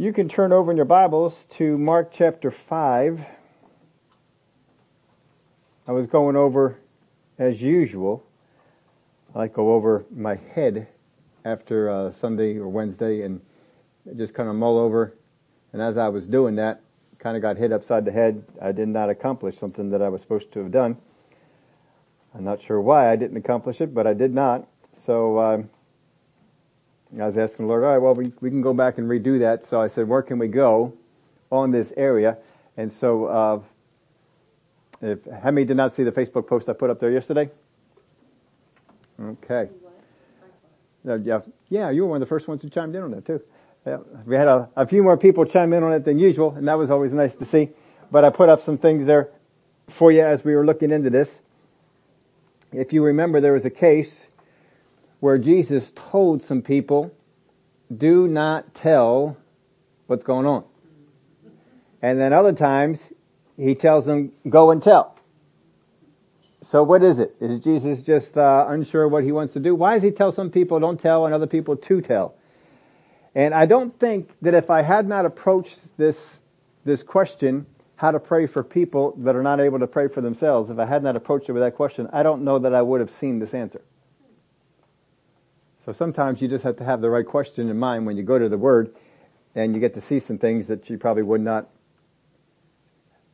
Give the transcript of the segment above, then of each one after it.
You can turn over in your Bibles to Mark chapter 5. I was going over, as usual, I go over my head after uh, Sunday or Wednesday and just kind of mull over. And as I was doing that, kind of got hit upside the head. I did not accomplish something that I was supposed to have done. I'm not sure why I didn't accomplish it, but I did not. So, uh, I was asking the Lord, all right, well, we, we can go back and redo that. So I said, where can we go on this area? And so, uh, if, how many did not see the Facebook post I put up there yesterday? Okay. Uh, yeah, yeah, you were one of the first ones who chimed in on that too. Yeah, we had a, a few more people chime in on it than usual, and that was always nice to see. But I put up some things there for you as we were looking into this. If you remember, there was a case where Jesus told some people, do not tell what's going on. And then other times, he tells them, go and tell. So what is it? Is Jesus just uh, unsure what he wants to do? Why does he tell some people don't tell and other people to tell? And I don't think that if I had not approached this this question, how to pray for people that are not able to pray for themselves, if I had not approached it with that question, I don't know that I would have seen this answer. So sometimes you just have to have the right question in mind when you go to the Word, and you get to see some things that you probably would not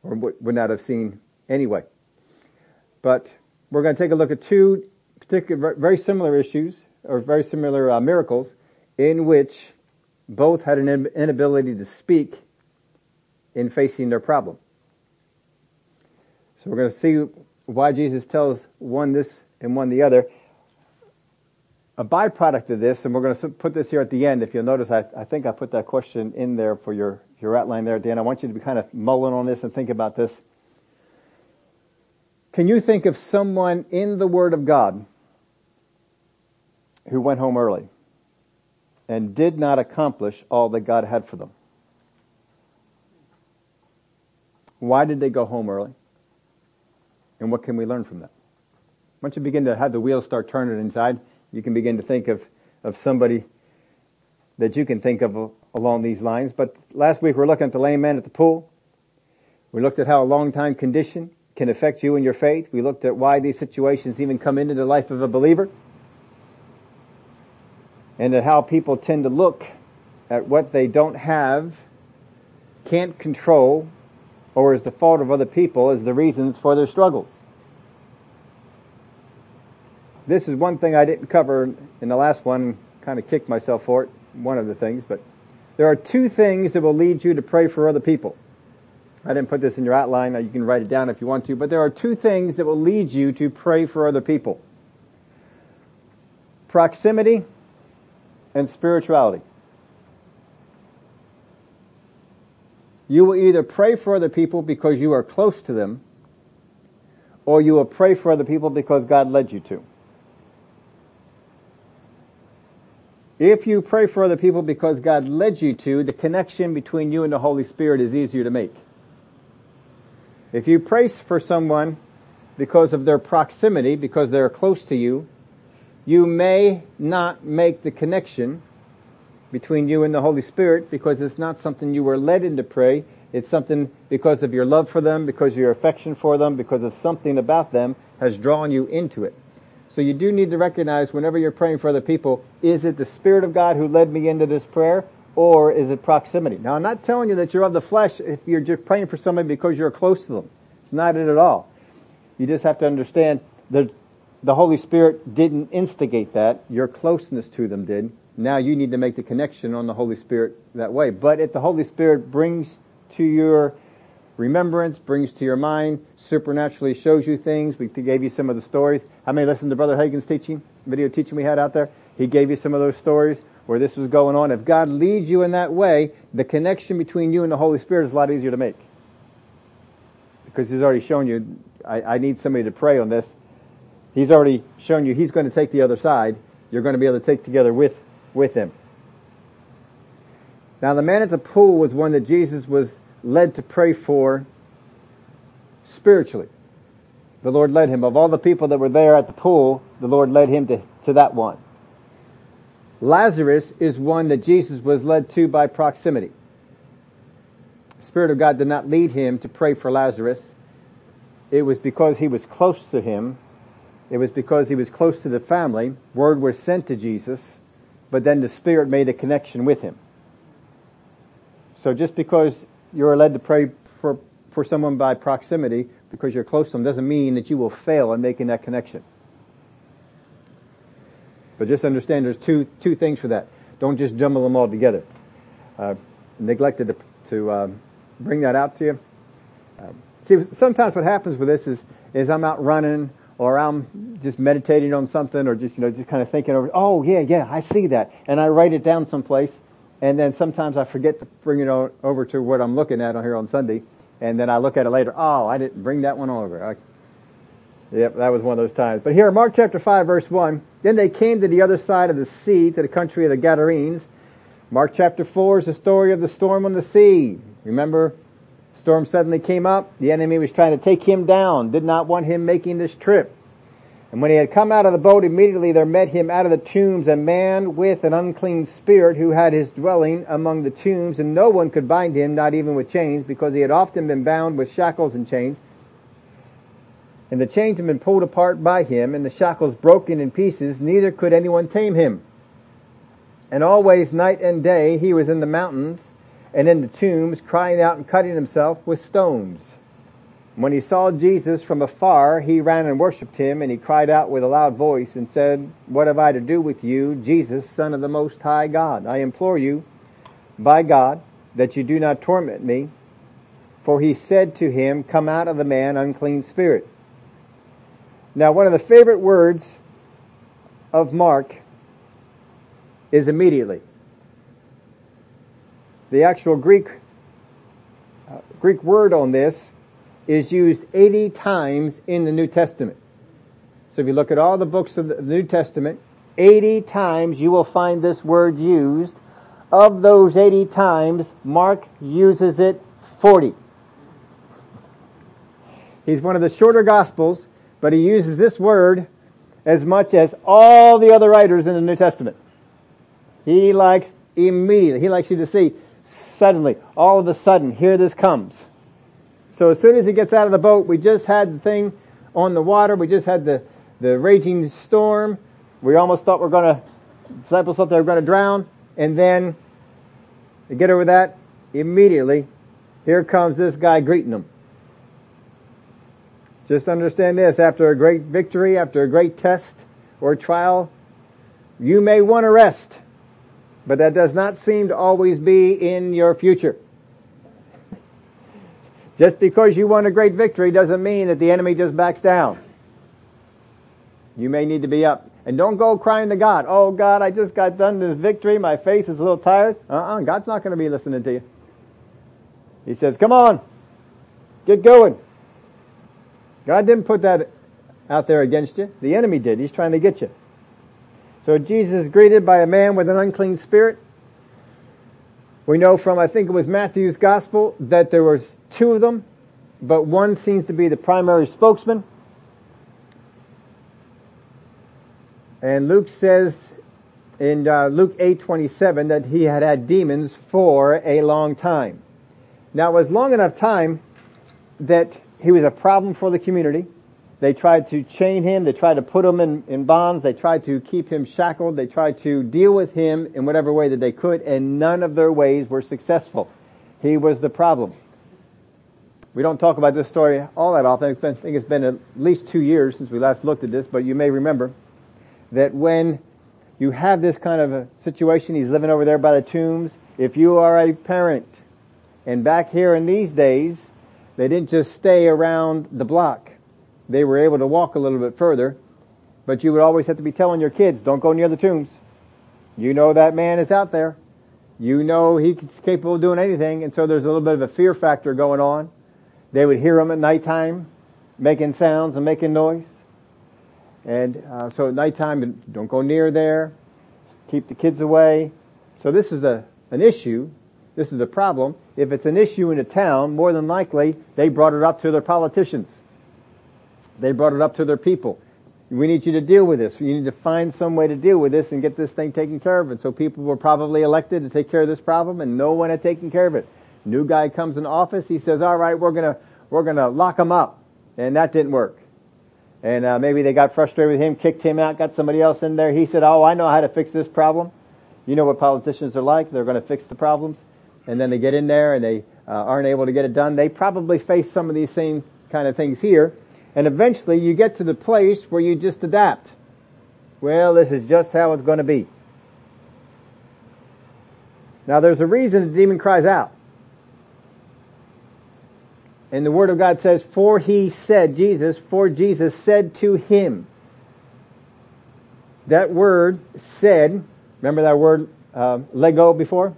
or would not have seen anyway. But we're going to take a look at two particular, very similar issues, or very similar uh, miracles, in which both had an inability to speak in facing their problem. So we're going to see why Jesus tells one this and one the other. A byproduct of this, and we're going to put this here at the end. If you'll notice, I, I think I put that question in there for your, your outline there, Dan. I want you to be kind of mulling on this and think about this. Can you think of someone in the Word of God who went home early and did not accomplish all that God had for them? Why did they go home early? And what can we learn from that? Once you begin to have the wheels start turning inside, you can begin to think of, of somebody that you can think of along these lines. But last week we were looking at the lame man at the pool. We looked at how a long time condition can affect you and your faith. We looked at why these situations even come into the life of a believer. And at how people tend to look at what they don't have, can't control, or is the fault of other people as the reasons for their struggles. This is one thing I didn't cover in the last one, kind of kicked myself for it, one of the things, but there are two things that will lead you to pray for other people. I didn't put this in your outline, you can write it down if you want to, but there are two things that will lead you to pray for other people. Proximity and spirituality. You will either pray for other people because you are close to them, or you will pray for other people because God led you to. If you pray for other people because God led you to, the connection between you and the Holy Spirit is easier to make. If you pray for someone because of their proximity, because they're close to you, you may not make the connection between you and the Holy Spirit because it's not something you were led into pray. It's something because of your love for them, because your affection for them, because of something about them has drawn you into it. So you do need to recognize whenever you're praying for other people, is it the Spirit of God who led me into this prayer or is it proximity? Now I'm not telling you that you're of the flesh if you're just praying for somebody because you're close to them. It's not it at all. You just have to understand that the Holy Spirit didn't instigate that. Your closeness to them did. Now you need to make the connection on the Holy Spirit that way. But if the Holy Spirit brings to your remembrance, brings to your mind, supernaturally shows you things, we gave you some of the stories. How many listened to Brother Hagin's teaching, video teaching we had out there? He gave you some of those stories where this was going on. If God leads you in that way, the connection between you and the Holy Spirit is a lot easier to make. Because He's already shown you, I, I need somebody to pray on this. He's already shown you He's going to take the other side. You're going to be able to take together with with him. Now the man at the pool was one that Jesus was led to pray for spiritually. The Lord led him. Of all the people that were there at the pool, the Lord led him to, to that one. Lazarus is one that Jesus was led to by proximity. The Spirit of God did not lead him to pray for Lazarus. It was because he was close to him. It was because he was close to the family. Word was sent to Jesus, but then the Spirit made a connection with him. So just because you're led to pray for, for someone by proximity, because you're close to them, doesn't mean that you will fail in making that connection. But just understand there's two, two things for that. Don't just jumble them all together. Uh, neglected to, to uh, bring that out to you. Uh, see, sometimes what happens with this is, is I'm out running or I'm just meditating on something or just, you know, just kind of thinking over, oh yeah, yeah, I see that. And I write it down someplace and then sometimes I forget to bring it over to what I'm looking at on here on Sunday and then I look at it later, oh, I didn't bring that one over. I, Yep, that was one of those times. But here, Mark chapter 5 verse 1, then they came to the other side of the sea, to the country of the Gadarenes. Mark chapter 4 is the story of the storm on the sea. Remember, storm suddenly came up, the enemy was trying to take him down, did not want him making this trip. And when he had come out of the boat, immediately there met him out of the tombs a man with an unclean spirit who had his dwelling among the tombs, and no one could bind him, not even with chains, because he had often been bound with shackles and chains and the chains had been pulled apart by him, and the shackles broken in pieces, neither could anyone tame him. And always night and day he was in the mountains and in the tombs, crying out and cutting himself with stones. When he saw Jesus from afar, he ran and worshipped him, and he cried out with a loud voice and said, What have I to do with you, Jesus, Son of the Most High God? I implore you, by God, that you do not torment me. For he said to him, Come out of the man, unclean spirit. Now, one of the favorite words of Mark is immediately. The actual Greek uh, Greek word on this is used 80 times in the New Testament. So if you look at all the books of the New Testament, 80 times you will find this word used. Of those 80 times, Mark uses it 40. He's one of the shorter gospels, but he uses this word as much as all the other writers in the New Testament. He likes immediately, he likes you to see suddenly, all of a sudden, here this comes. So as soon as he gets out of the boat, we just had the thing on the water, we just had the, the raging storm, we almost thought we are gonna, disciples thought they were gonna drown, and then, to get over that, immediately, here comes this guy greeting them. Just understand this, after a great victory, after a great test or trial, you may want to rest, but that does not seem to always be in your future. Just because you won a great victory doesn't mean that the enemy just backs down. You may need to be up. And don't go crying to God, oh God, I just got done this victory, my face is a little tired. Uh-uh, God's not going to be listening to you. He says, come on, get going. God didn't put that out there against you. The enemy did. He's trying to get you. So Jesus is greeted by a man with an unclean spirit. We know from, I think it was Matthew's gospel, that there was two of them, but one seems to be the primary spokesman. And Luke says in uh, Luke 8:27 that he had had demons for a long time. Now it was long enough time that he was a problem for the community. They tried to chain him. They tried to put him in, in bonds. They tried to keep him shackled. They tried to deal with him in whatever way that they could, and none of their ways were successful. He was the problem. We don't talk about this story all that often. Been, I think it's been at least two years since we last looked at this, but you may remember that when you have this kind of a situation, he's living over there by the tombs. If you are a parent, and back here in these days, they didn't just stay around the block. They were able to walk a little bit further, but you would always have to be telling your kids, don't go near the tombs. You know that man is out there. You know he's capable of doing anything, and so there's a little bit of a fear factor going on. They would hear him at nighttime, making sounds and making noise. And uh, so at nighttime, don't go near there. Keep the kids away. So this is a an issue this is a problem. If it's an issue in a town, more than likely they brought it up to their politicians. They brought it up to their people. We need you to deal with this. You need to find some way to deal with this and get this thing taken care of. And so people were probably elected to take care of this problem and no one had taken care of it. New guy comes in office, he says, all right, we're gonna, we're gonna lock them up. And that didn't work. And uh, maybe they got frustrated with him, kicked him out, got somebody else in there. He said, oh, I know how to fix this problem. You know what politicians are like. They're going to fix the problems. And then they get in there and they uh, aren't able to get it done. They probably face some of these same kind of things here. And eventually you get to the place where you just adapt. Well, this is just how it's going to be. Now there's a reason the demon cries out. And the Word of God says, for he said, Jesus, for Jesus said to him. That word said, remember that word uh, lego before?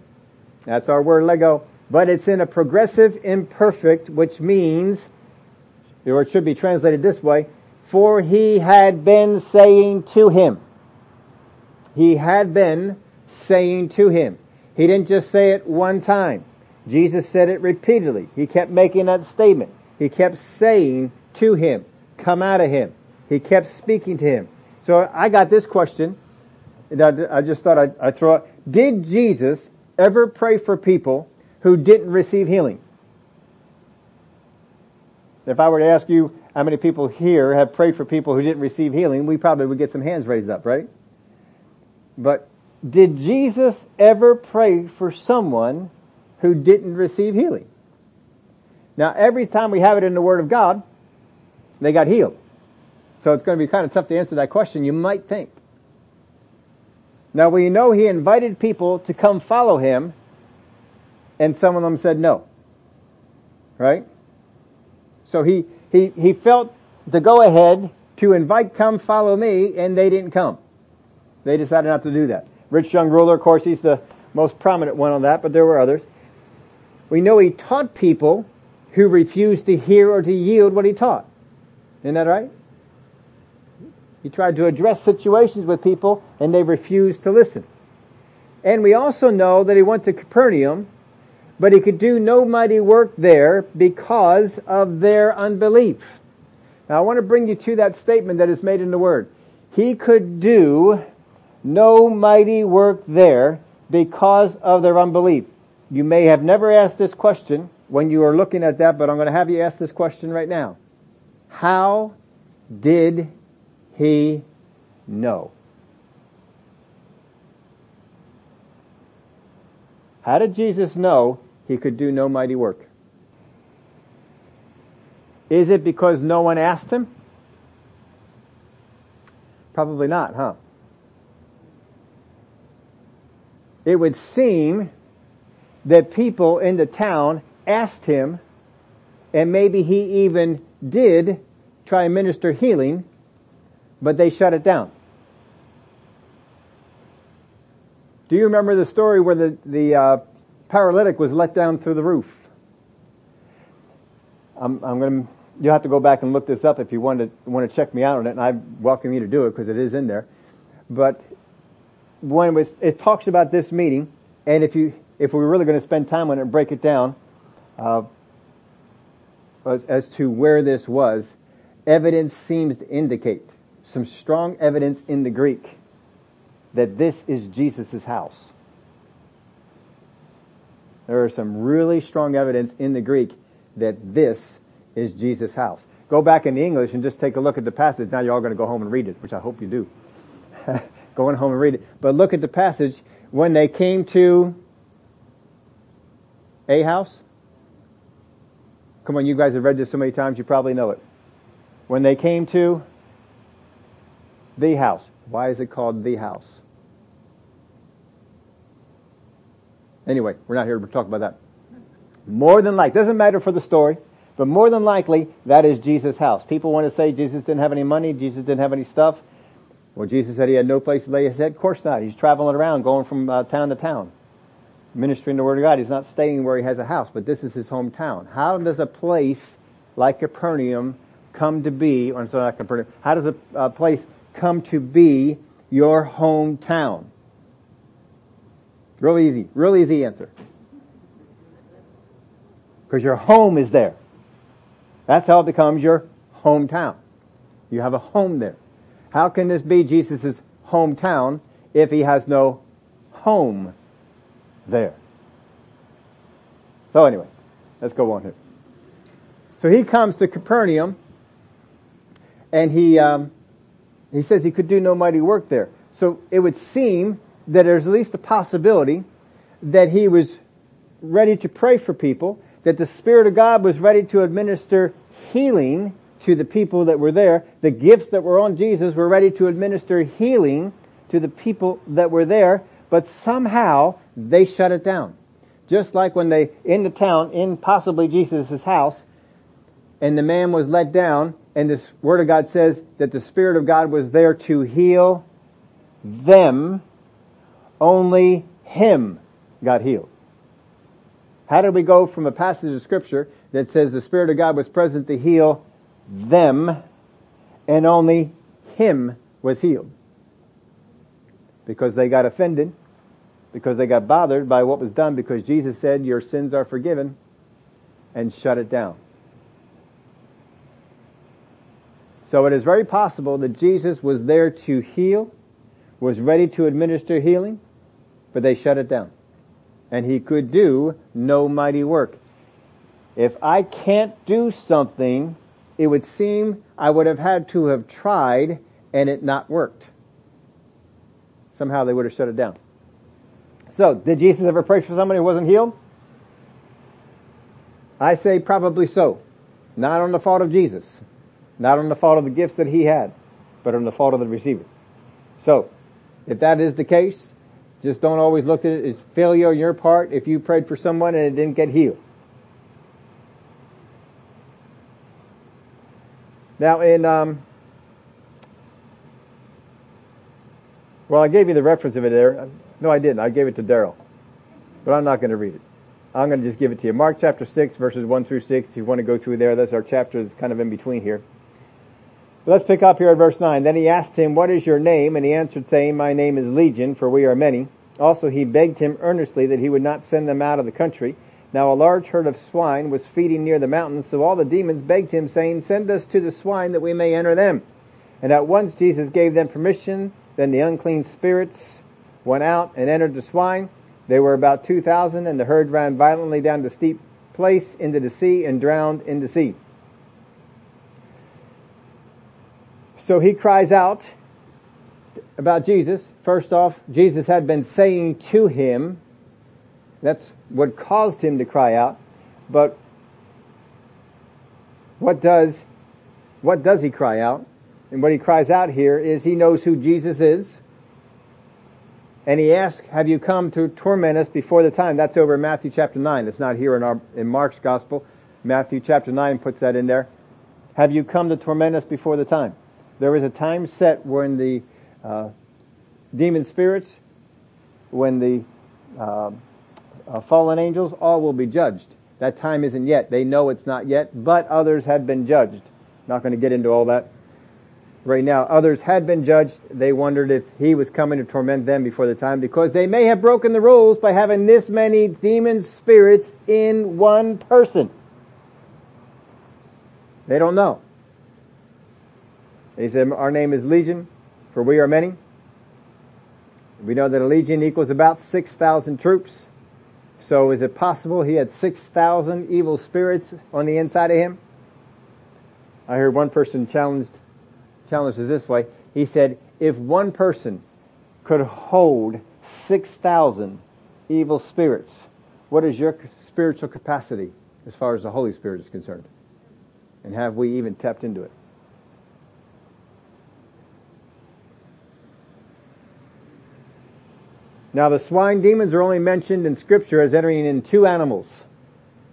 That's our word lego. But it's in a progressive imperfect, which means, or it should be translated this way, for he had been saying to him. He had been saying to him. He didn't just say it one time. Jesus said it repeatedly. He kept making that statement. He kept saying to him, come out of him. He kept speaking to him. So I got this question. and I just thought I'd, I'd throw it. Did Jesus ever pray for people who didn't receive healing? If I were to ask you how many people here have prayed for people who didn't receive healing, we probably would get some hands raised up, right? But did Jesus ever pray for someone who didn't receive healing. Now, every time we have it in the Word of God, they got healed. So it's going to be kind of tough to answer that question, you might think. Now, we know he invited people to come follow him, and some of them said no. Right? So he, he, he felt the go ahead to invite, come follow me, and they didn't come. They decided not to do that. Rich young ruler, of course, he's the most prominent one on that, but there were others. We know he taught people who refused to hear or to yield what he taught. Isn't that right? He tried to address situations with people and they refused to listen. And we also know that he went to Capernaum, but he could do no mighty work there because of their unbelief. Now I want to bring you to that statement that is made in the Word. He could do no mighty work there because of their unbelief. You may have never asked this question when you are looking at that, but I'm going to have you ask this question right now. How did he know? How did Jesus know he could do no mighty work? Is it because no one asked him? Probably not, huh? It would seem that people in the town asked him, and maybe he even did try and minister healing, but they shut it down. Do you remember the story where the, the uh, paralytic was let down through the roof? I'm, I'm going to, you'll have to go back and look this up if you want to, want to check me out on it, and I welcome you to do it because it is in there. But when it, was, it talks about this meeting, and if you, if we're really going to spend time on it and break it down, uh, as, as to where this was, evidence seems to indicate some strong evidence in the Greek that this is Jesus' house. There is some really strong evidence in the Greek that this is Jesus' house. Go back in the English and just take a look at the passage. Now you're all going to go home and read it, which I hope you do. go home and read it. But look at the passage. When they came to a house? Come on, you guys have read this so many times, you probably know it. When they came to the house. Why is it called the house? Anyway, we're not here to talk about that. More than likely, doesn't matter for the story, but more than likely, that is Jesus' house. People want to say Jesus didn't have any money, Jesus didn't have any stuff. Well, Jesus said he had no place to lay his head. Of course not. He's traveling around, going from uh, town to town ministering the Word of God. He's not staying where he has a house, but this is his hometown. How does a place like Capernaum come to be, or sorry, not Capernaum, how does a, a place come to be your hometown? Real easy, real easy answer. Because your home is there. That's how it becomes your hometown. You have a home there. How can this be Jesus' hometown if he has no home there. So anyway, let's go on here. So he comes to Capernaum, and he um, he says he could do no mighty work there. So it would seem that there's at least a possibility that he was ready to pray for people, that the Spirit of God was ready to administer healing to the people that were there. The gifts that were on Jesus were ready to administer healing to the people that were there, but somehow they shut it down. Just like when they, in the town, in possibly Jesus' house, and the man was let down, and this word of God says that the Spirit of God was there to heal them, only him got healed. How did we go from a passage of scripture that says the Spirit of God was present to heal them and only him was healed? Because they got offended, because they got bothered by what was done because Jesus said your sins are forgiven and shut it down. So it is very possible that Jesus was there to heal, was ready to administer healing, but they shut it down. And he could do no mighty work. If I can't do something, it would seem I would have had to have tried and it not worked. Somehow they would have shut it down. So, did Jesus ever pray for somebody who wasn't healed? I say probably so. Not on the fault of Jesus. Not on the fault of the gifts that he had, but on the fault of the receiver. So, if that is the case, just don't always look at it as failure on your part if you prayed for someone and it didn't get healed. Now in, um, well I gave you the reference of it there. No I didn't. I gave it to Daryl. But I'm not going to read it. I'm going to just give it to you. Mark chapter 6 verses 1 through 6. If you want to go through there, that's our chapter that's kind of in between here. Let's pick up here at verse 9. Then he asked him, What is your name? And he answered, saying, My name is Legion, for we are many. Also he begged him earnestly that he would not send them out of the country. Now a large herd of swine was feeding near the mountains, so all the demons begged him, saying, Send us to the swine that we may enter them. And at once Jesus gave them permission. Then the unclean spirits went out and entered the swine. They were about two thousand, and the herd ran violently down the steep place into the sea and drowned in the sea. So he cries out about Jesus. First off, Jesus had been saying to him, that's what caused him to cry out, but what does, what does he cry out? And what he cries out here is he knows who Jesus is. And he asks, have you come to torment us before the time? That's over in Matthew chapter 9. It's not here in our, in Mark's gospel. Matthew chapter 9 puts that in there. Have you come to torment us before the time? There is a time set when the uh, demon spirits, when the uh, uh, fallen angels, all will be judged. That time isn't yet. They know it's not yet, but others had been judged. Not going to get into all that right now. Others had been judged. They wondered if he was coming to torment them before the time because they may have broken the rules by having this many demon spirits in one person. They don't know. He said, our name is Legion, for we are many. We know that a legion equals about 6,000 troops. So is it possible he had 6,000 evil spirits on the inside of him? I heard one person challenged, challenged us this way. He said, if one person could hold 6,000 evil spirits, what is your spiritual capacity as far as the Holy Spirit is concerned? And have we even tapped into it? Now the swine demons are only mentioned in scripture as entering in two animals.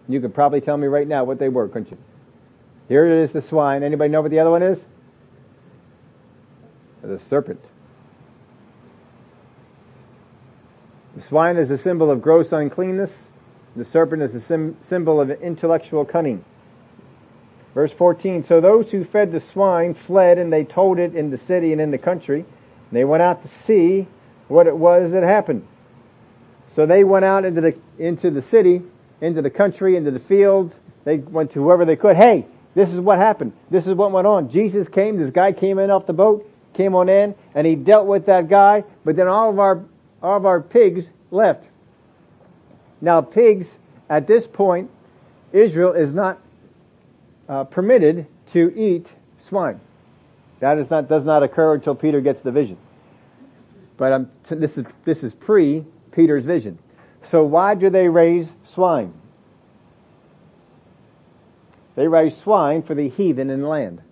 You could probably tell me right now what they were, couldn't you? Here it is, the swine. Anybody know what the other one is? The serpent. The swine is a symbol of gross uncleanness. The serpent is a sim- symbol of intellectual cunning. Verse 14, so those who fed the swine fled and they told it in the city and in the country. And They went out to see what it was that happened. So they went out into the, into the city, into the country, into the fields. They went to whoever they could. Hey, this is what happened. This is what went on. Jesus came, this guy came in off the boat, came on in, and he dealt with that guy, but then all of our, all of our pigs left. Now pigs at this point, Israel is not uh, permitted to eat swine. That is not, does not occur until Peter gets the vision. But this is, this is pre Peter's vision. So why do they raise swine? They raise swine for the heathen in the land.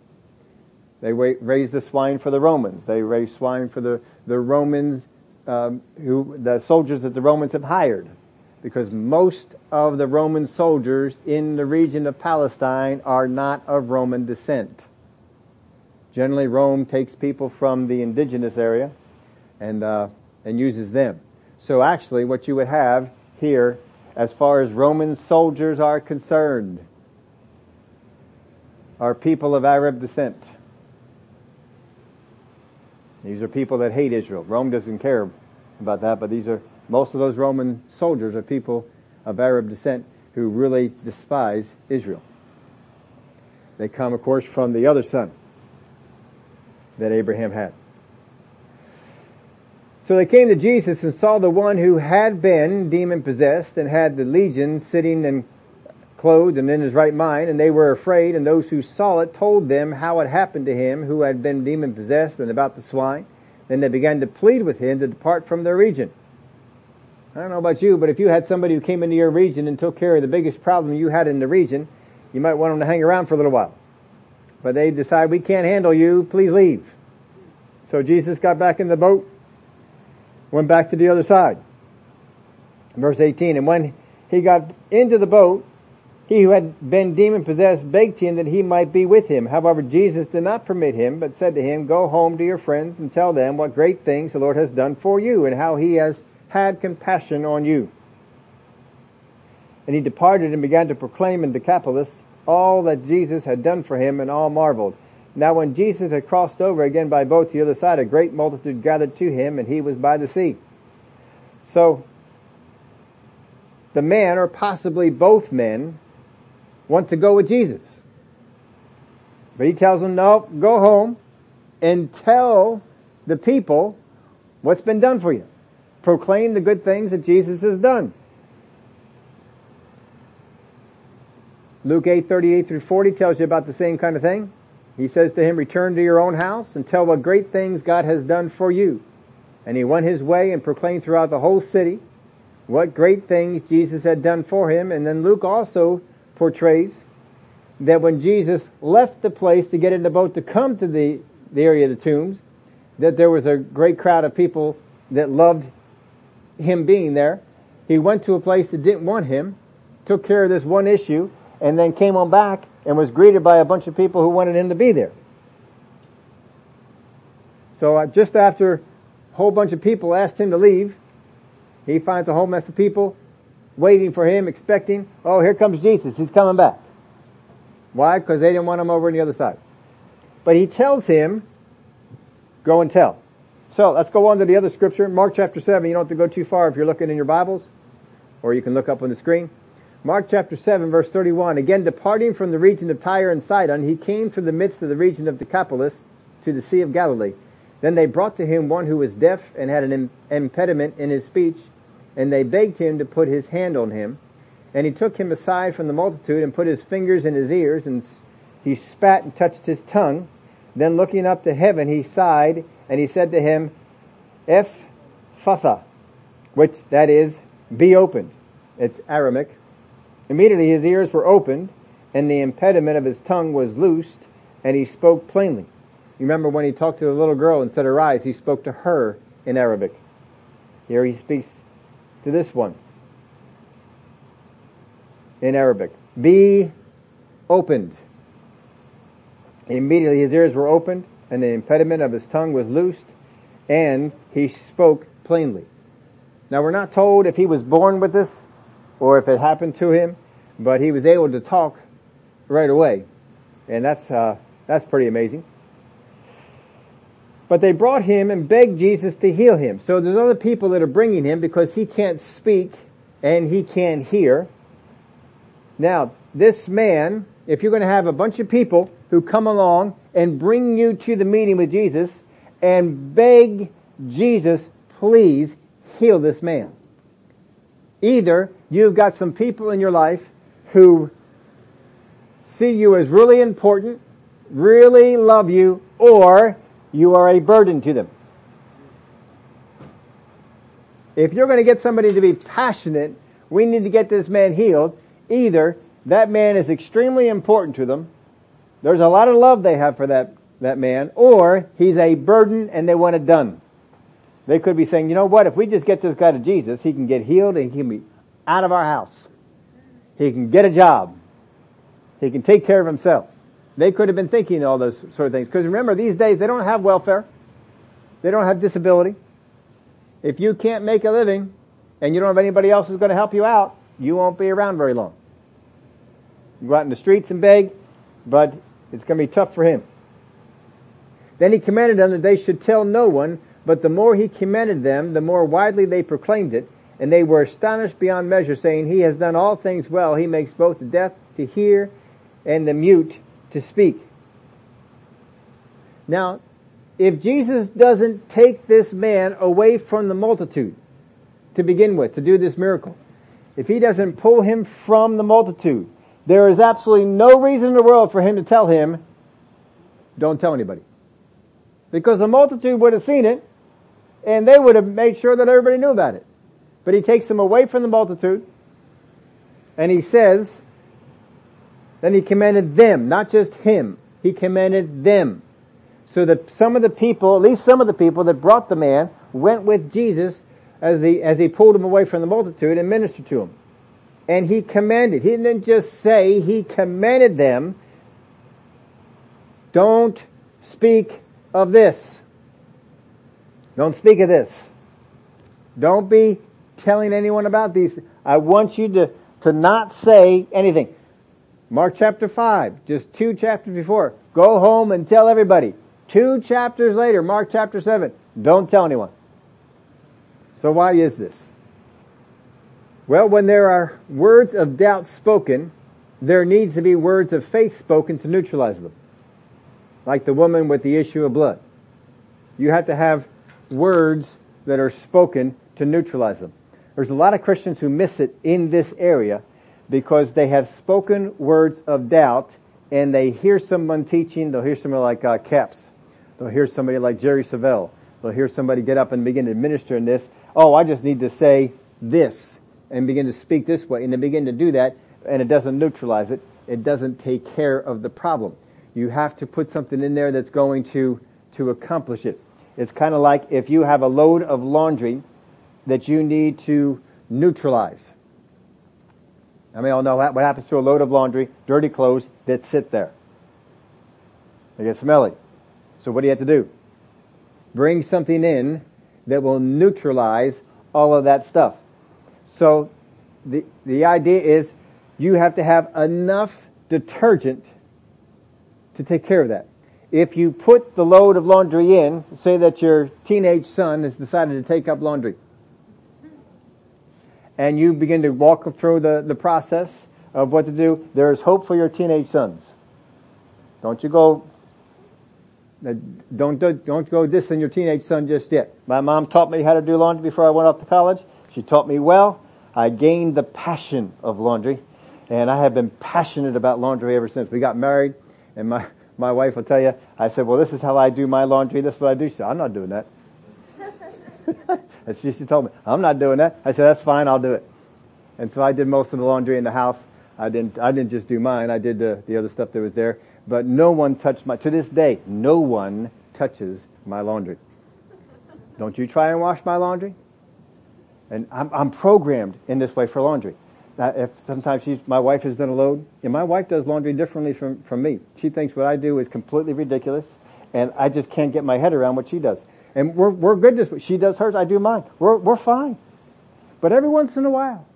They raise the swine for the Romans. They raise swine for the, the Romans, um, who, the soldiers that the Romans have hired. Because most of the Roman soldiers in the region of Palestine are not of Roman descent. Generally, Rome takes people from the indigenous area and, uh, and uses them. So actually, what you would have here, as far as Roman soldiers are concerned, are people of Arab descent. These are people that hate Israel. Rome doesn't care about that, but these are, most of those Roman soldiers are people of Arab descent who really despise Israel. They come, of course, from the other son that Abraham had. So they came to Jesus and saw the one who had been demon possessed and had the legion sitting and clothed and in his right mind, and they were afraid, and those who saw it told them how it happened to him who had been demon possessed and about the swine. Then they began to plead with him to depart from their region. I don't know about you, but if you had somebody who came into your region and took care of the biggest problem you had in the region, you might want them to hang around for a little while. But they decide, we can't handle you, please leave. So Jesus got back in the boat, went back to the other side. Verse 18, and when he got into the boat, he who had been demon possessed begged him that he might be with him. However, Jesus did not permit him, but said to him, Go home to your friends and tell them what great things the Lord has done for you and how he has had compassion on you. And he departed and began to proclaim in Decapolis all that Jesus had done for him and all marveled. Now when Jesus had crossed over again by boat to the other side, a great multitude gathered to him and he was by the sea. So, the man, or possibly both men, want to go with Jesus. But he tells them, no, go home and tell the people what's been done for you. Proclaim the good things that Jesus has done. Luke 8, 38 through 40 tells you about the same kind of thing. He says to him, return to your own house and tell what great things God has done for you. And he went his way and proclaimed throughout the whole city what great things Jesus had done for him. And then Luke also portrays that when Jesus left the place to get in the boat to come to the, the area of the tombs, that there was a great crowd of people that loved him being there. He went to a place that didn't want him, took care of this one issue, and then came on back and was greeted by a bunch of people who wanted him to be there. So uh, just after a whole bunch of people asked him to leave, he finds a whole mess of people waiting for him, expecting, oh, here comes Jesus. He's coming back. Why? Because they didn't want him over on the other side. But he tells him, go and tell. So let's go on to the other scripture. Mark chapter 7. You don't have to go too far if you're looking in your Bibles, or you can look up on the screen. Mark chapter 7 verse 31. Again, departing from the region of Tyre and Sidon, he came through the midst of the region of Decapolis to the Sea of Galilee. Then they brought to him one who was deaf and had an impediment in his speech, and they begged him to put his hand on him. And he took him aside from the multitude and put his fingers in his ears and he spat and touched his tongue. Then looking up to heaven, he sighed and he said to him, Ephphatha, which that is, be opened. It's Aramaic. Immediately his ears were opened and the impediment of his tongue was loosed and he spoke plainly. You remember when he talked to the little girl and said arise, he spoke to her in Aramaic. Here he speaks to this one in Aramaic. Be opened. Immediately his ears were opened and the impediment of his tongue was loosed and he spoke plainly. Now we're not told if he was born with this or if it happened to him, but he was able to talk right away. And that's, uh, that's pretty amazing. But they brought him and begged Jesus to heal him. So there's other people that are bringing him because he can't speak and he can't hear. Now, this man, if you're going to have a bunch of people who come along and bring you to the meeting with Jesus and beg Jesus, please heal this man. Either you've got some people in your life who see you as really important, really love you, or you are a burden to them. If you're going to get somebody to be passionate, we need to get this man healed. Either that man is extremely important to them, there's a lot of love they have for that, that man, or he's a burden and they want it done. They could be saying, you know what, if we just get this guy to Jesus, he can get healed and he can be out of our house. He can get a job. He can take care of himself. They could have been thinking all those sort of things. Because remember, these days they don't have welfare. They don't have disability. If you can't make a living and you don't have anybody else who's going to help you out, you won't be around very long. You go out in the streets and beg, but it's going to be tough for him. Then he commanded them that they should tell no one, but the more he commended them, the more widely they proclaimed it, and they were astonished beyond measure, saying, He has done all things well. He makes both the deaf to hear and the mute to speak. Now, if Jesus doesn't take this man away from the multitude to begin with, to do this miracle, if he doesn't pull him from the multitude, there is absolutely no reason in the world for him to tell him, don't tell anybody. Because the multitude would have seen it, and they would have made sure that everybody knew about it. But he takes them away from the multitude, and he says, then he commanded them, not just him. He commanded them. So that some of the people, at least some of the people that brought the man, went with Jesus as he, as he pulled him away from the multitude and ministered to him. And he commanded. He didn't just say, he commanded them, don't speak of this. Don't speak of this. Don't be telling anyone about these. I want you to, to not say anything. Mark chapter 5, just two chapters before. Go home and tell everybody. Two chapters later, Mark chapter 7, don't tell anyone. So why is this? Well, when there are words of doubt spoken, there needs to be words of faith spoken to neutralize them. Like the woman with the issue of blood. You have to have words that are spoken to neutralize them. There's a lot of Christians who miss it in this area because they have spoken words of doubt and they hear someone teaching, they'll hear somebody like uh, Capps, they'll hear somebody like Jerry Savelle, they'll hear somebody get up and begin to minister in this, oh, I just need to say this and begin to speak this way and they begin to do that and it doesn't neutralize it, it doesn't take care of the problem. You have to put something in there that's going to, to accomplish it. It's kind of like if you have a load of laundry that you need to neutralize. I mean, all know what happens to a load of laundry, dirty clothes that sit there. They get smelly. So what do you have to do? Bring something in that will neutralize all of that stuff. So the, the idea is you have to have enough detergent to take care of that. If you put the load of laundry in, say that your teenage son has decided to take up laundry and you begin to walk through the, the process of what to do, there is hope for your teenage sons. Don't you go, uh, don't, don't go dissing your teenage son just yet. My mom taught me how to do laundry before I went off to college. She taught me well. I gained the passion of laundry and I have been passionate about laundry ever since. We got married and my, my wife will tell you, I said, well, this is how I do my laundry. This is what I do. She said, I'm not doing that. And she, she told me, I'm not doing that. I said, that's fine, I'll do it. And so I did most of the laundry in the house. I didn't, I didn't just do mine, I did the, the other stuff that was there. But no one touched my, to this day, no one touches my laundry. Don't you try and wash my laundry? And I'm, I'm programmed in this way for laundry. If sometimes she's, my wife has done a load, and my wife does laundry differently from, from me. She thinks what I do is completely ridiculous, and I just can't get my head around what she does. And we're, we're good this way. She does hers, I do mine. We're, we're fine. But every once in a while,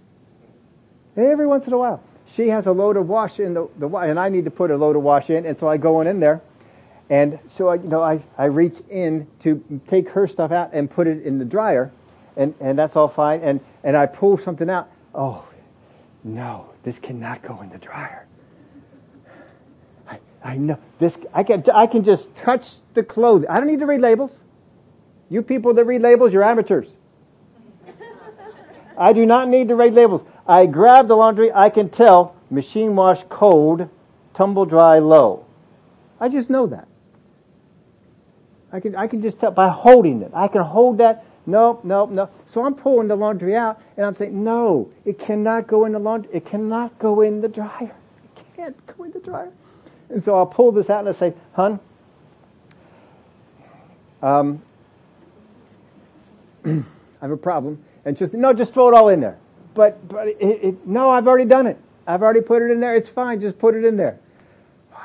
every once in a while, she has a load of wash in the, the and I need to put a load of wash in, and so I go on in there, and so I, you know, I, I reach in to take her stuff out and put it in the dryer, and, and that's all fine, and, and I pull something out. Oh, no, this cannot go in the dryer. I, I know, this, I can, I can just touch the clothes. I don't need to read labels. You people that read labels, you're amateurs. I do not need to read labels. I grab the laundry, I can tell machine wash cold, tumble dry low. I just know that. I can, I can just tell by holding it. I can hold that. Nope, nope, no. So I'm pulling the laundry out and I'm saying, no, it cannot go in the laundry. It cannot go in the dryer. It can't go in the dryer. And so I'll pull this out and I say, hun, um, I have a problem. And just, no, just throw it all in there. But, but it, it, no, I've already done it. I've already put it in there. It's fine. Just put it in there.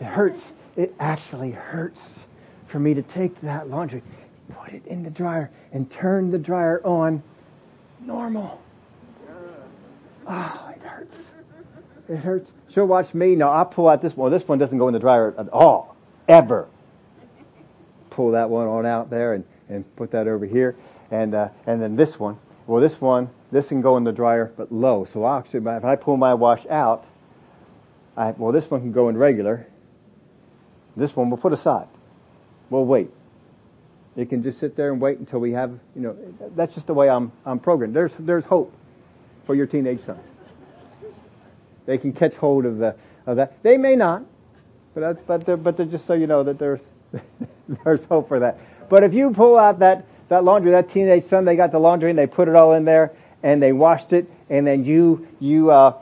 It hurts. It actually hurts for me to take that laundry, put it in the dryer, and turn the dryer on normal. Oh, it hurts. It hurts. She'll watch me. No, I'll pull out this one. This one doesn't go in the dryer at all. Ever. Pull that one on out there and, and put that over here. And, uh, and then this one. Well, this one, this can go in the dryer, but low. So I'll actually, if I pull my wash out, I, well, this one can go in regular. This one we'll put aside. We'll wait. It can just sit there and wait until we have, you know, that's just the way I'm, I'm programmed. There's, there's hope for your teenage sons. They can catch hold of the, of that. They may not, but that's, but they're, but they're just so you know that there's, there's hope for that. But if you pull out that, that laundry, that teenage son, they got the laundry and they put it all in there and they washed it and then you, you, uh,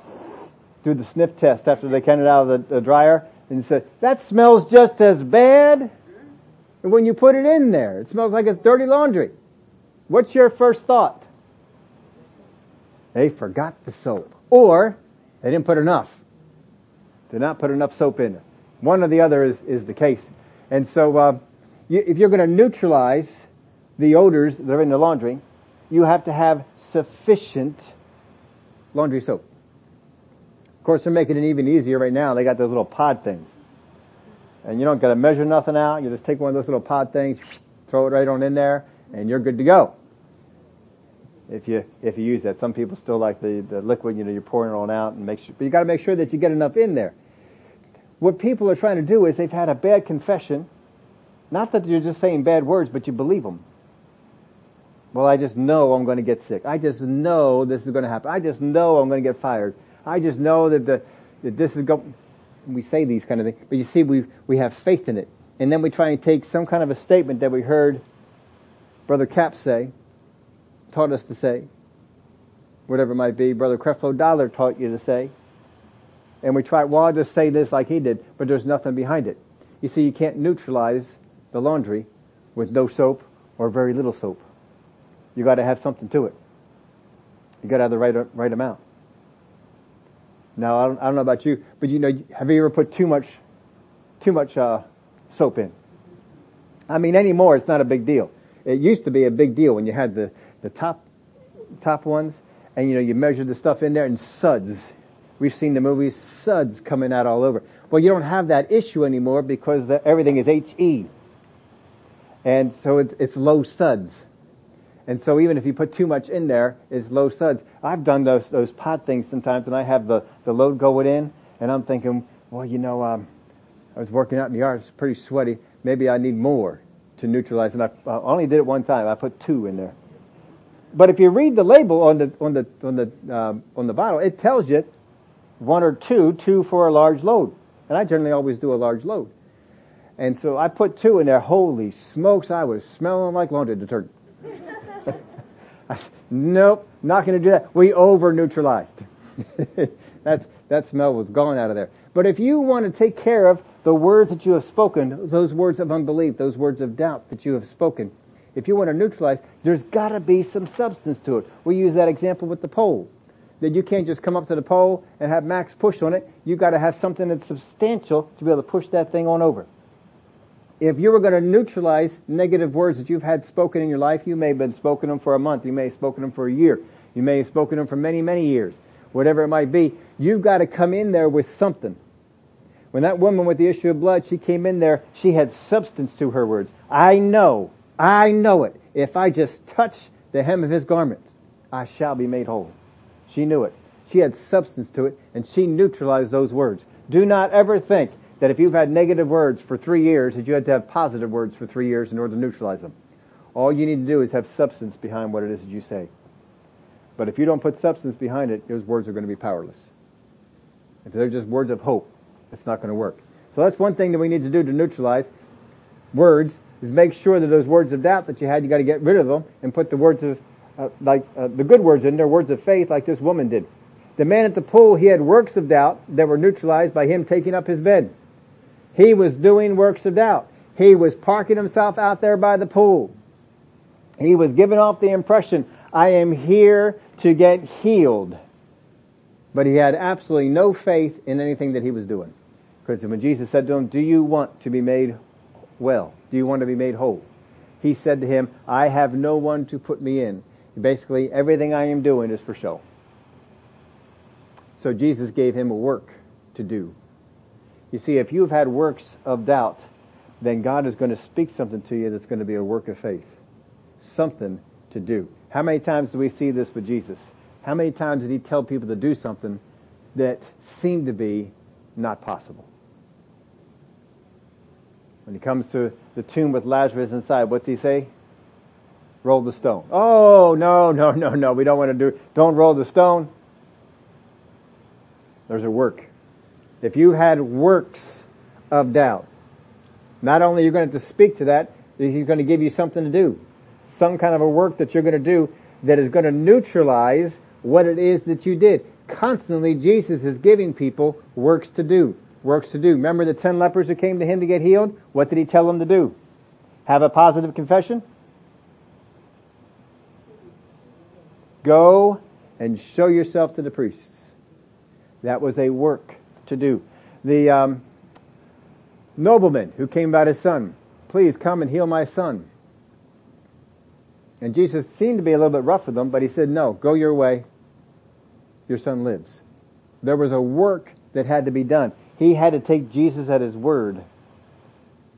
do the sniff test after they get it out of the, the dryer and said, that smells just as bad when you put it in there. It smells like it's dirty laundry. What's your first thought? They forgot the soap. Or they didn't put enough. Did not put enough soap in. One or the other is, is the case. And so, uh, you, if you're going to neutralize the odors that are in the laundry, you have to have sufficient laundry soap. Of course, they're making it even easier right now. They got those little pod things. And you don't got to measure nothing out. You just take one of those little pod things, throw it right on in there, and you're good to go. If you, if you use that. Some people still like the, the liquid, you know, you're pouring it on out and make sure, but you gotta make sure that you get enough in there. What people are trying to do is they've had a bad confession. Not that you're just saying bad words, but you believe them. Well, I just know I'm going to get sick. I just know this is going to happen. I just know I'm going to get fired. I just know that the, that this is going, we say these kind of things, but you see, we, we have faith in it. And then we try and take some kind of a statement that we heard Brother Cap say, taught us to say, whatever it might be, Brother Creflo Dollar taught you to say, and we try, well, I'll just say this like he did, but there's nothing behind it. You see, you can't neutralize the laundry with no soap or very little soap. You gotta have something to it. You gotta have the right, right amount. Now, I don't, I don't know about you, but you know, have you ever put too much, too much, uh, soap in? I mean, anymore, it's not a big deal. It used to be a big deal when you had the, the top, top ones, and you know, you measure the stuff in there and suds. We've seen the movies, suds coming out all over. Well, you don't have that issue anymore because the, everything is HE. And so it's, it's low suds. And so even if you put too much in there, it's low suds. I've done those, those pot things sometimes and I have the, the load going in and I'm thinking, well, you know, um, I was working out in the yard, it's pretty sweaty. Maybe I need more to neutralize. And I, I only did it one time. I put two in there. But if you read the label on the, on the, on the, um, on the bottle, it tells you one or two, two for a large load. And I generally always do a large load. And so I put two in there. Holy smokes, I was smelling like laundry detergent. I said, nope, not going to do that. We over neutralized. that, that smell was gone out of there. But if you want to take care of the words that you have spoken, those words of unbelief, those words of doubt that you have spoken, if you want to neutralize, there's got to be some substance to it. We use that example with the pole. That you can't just come up to the pole and have max push on it. You've got to have something that's substantial to be able to push that thing on over if you were going to neutralize negative words that you've had spoken in your life, you may have been spoken them for a month, you may have spoken them for a year, you may have spoken them for many, many years, whatever it might be, you've got to come in there with something. When that woman with the issue of blood, she came in there, she had substance to her words. I know, I know it. If I just touch the hem of his garment, I shall be made whole. She knew it. She had substance to it, and she neutralized those words. Do not ever think that if you've had negative words for three years, that you had to have positive words for three years in order to neutralize them. All you need to do is have substance behind what it is that you say. But if you don't put substance behind it, those words are going to be powerless. If they're just words of hope, it's not going to work. So that's one thing that we need to do to neutralize words is make sure that those words of doubt that you had, you got to get rid of them and put the words of, uh, like uh, the good words in there, words of faith, like this woman did. The man at the pool, he had works of doubt that were neutralized by him taking up his bed. He was doing works of doubt. He was parking himself out there by the pool. He was giving off the impression, I am here to get healed. But he had absolutely no faith in anything that he was doing. Because when Jesus said to him, do you want to be made well? Do you want to be made whole? He said to him, I have no one to put me in. Basically, everything I am doing is for show. So Jesus gave him a work to do. You see, if you've had works of doubt, then God is going to speak something to you that's going to be a work of faith. Something to do. How many times do we see this with Jesus? How many times did he tell people to do something that seemed to be not possible? When he comes to the tomb with Lazarus inside, what's he say? Roll the stone. Oh, no, no, no, no, we don't want to do, don't roll the stone. There's a work. If you had works of doubt, not only are you going to, to speak to that, he's going to give you something to do. Some kind of a work that you're going to do that is going to neutralize what it is that you did. Constantly, Jesus is giving people works to do. Works to do. Remember the ten lepers who came to him to get healed? What did he tell them to do? Have a positive confession? Go and show yourself to the priests. That was a work to do. The um, nobleman who came about his son, please come and heal my son. And Jesus seemed to be a little bit rough with them, but he said, no, go your way. Your son lives. There was a work that had to be done. He had to take Jesus at his word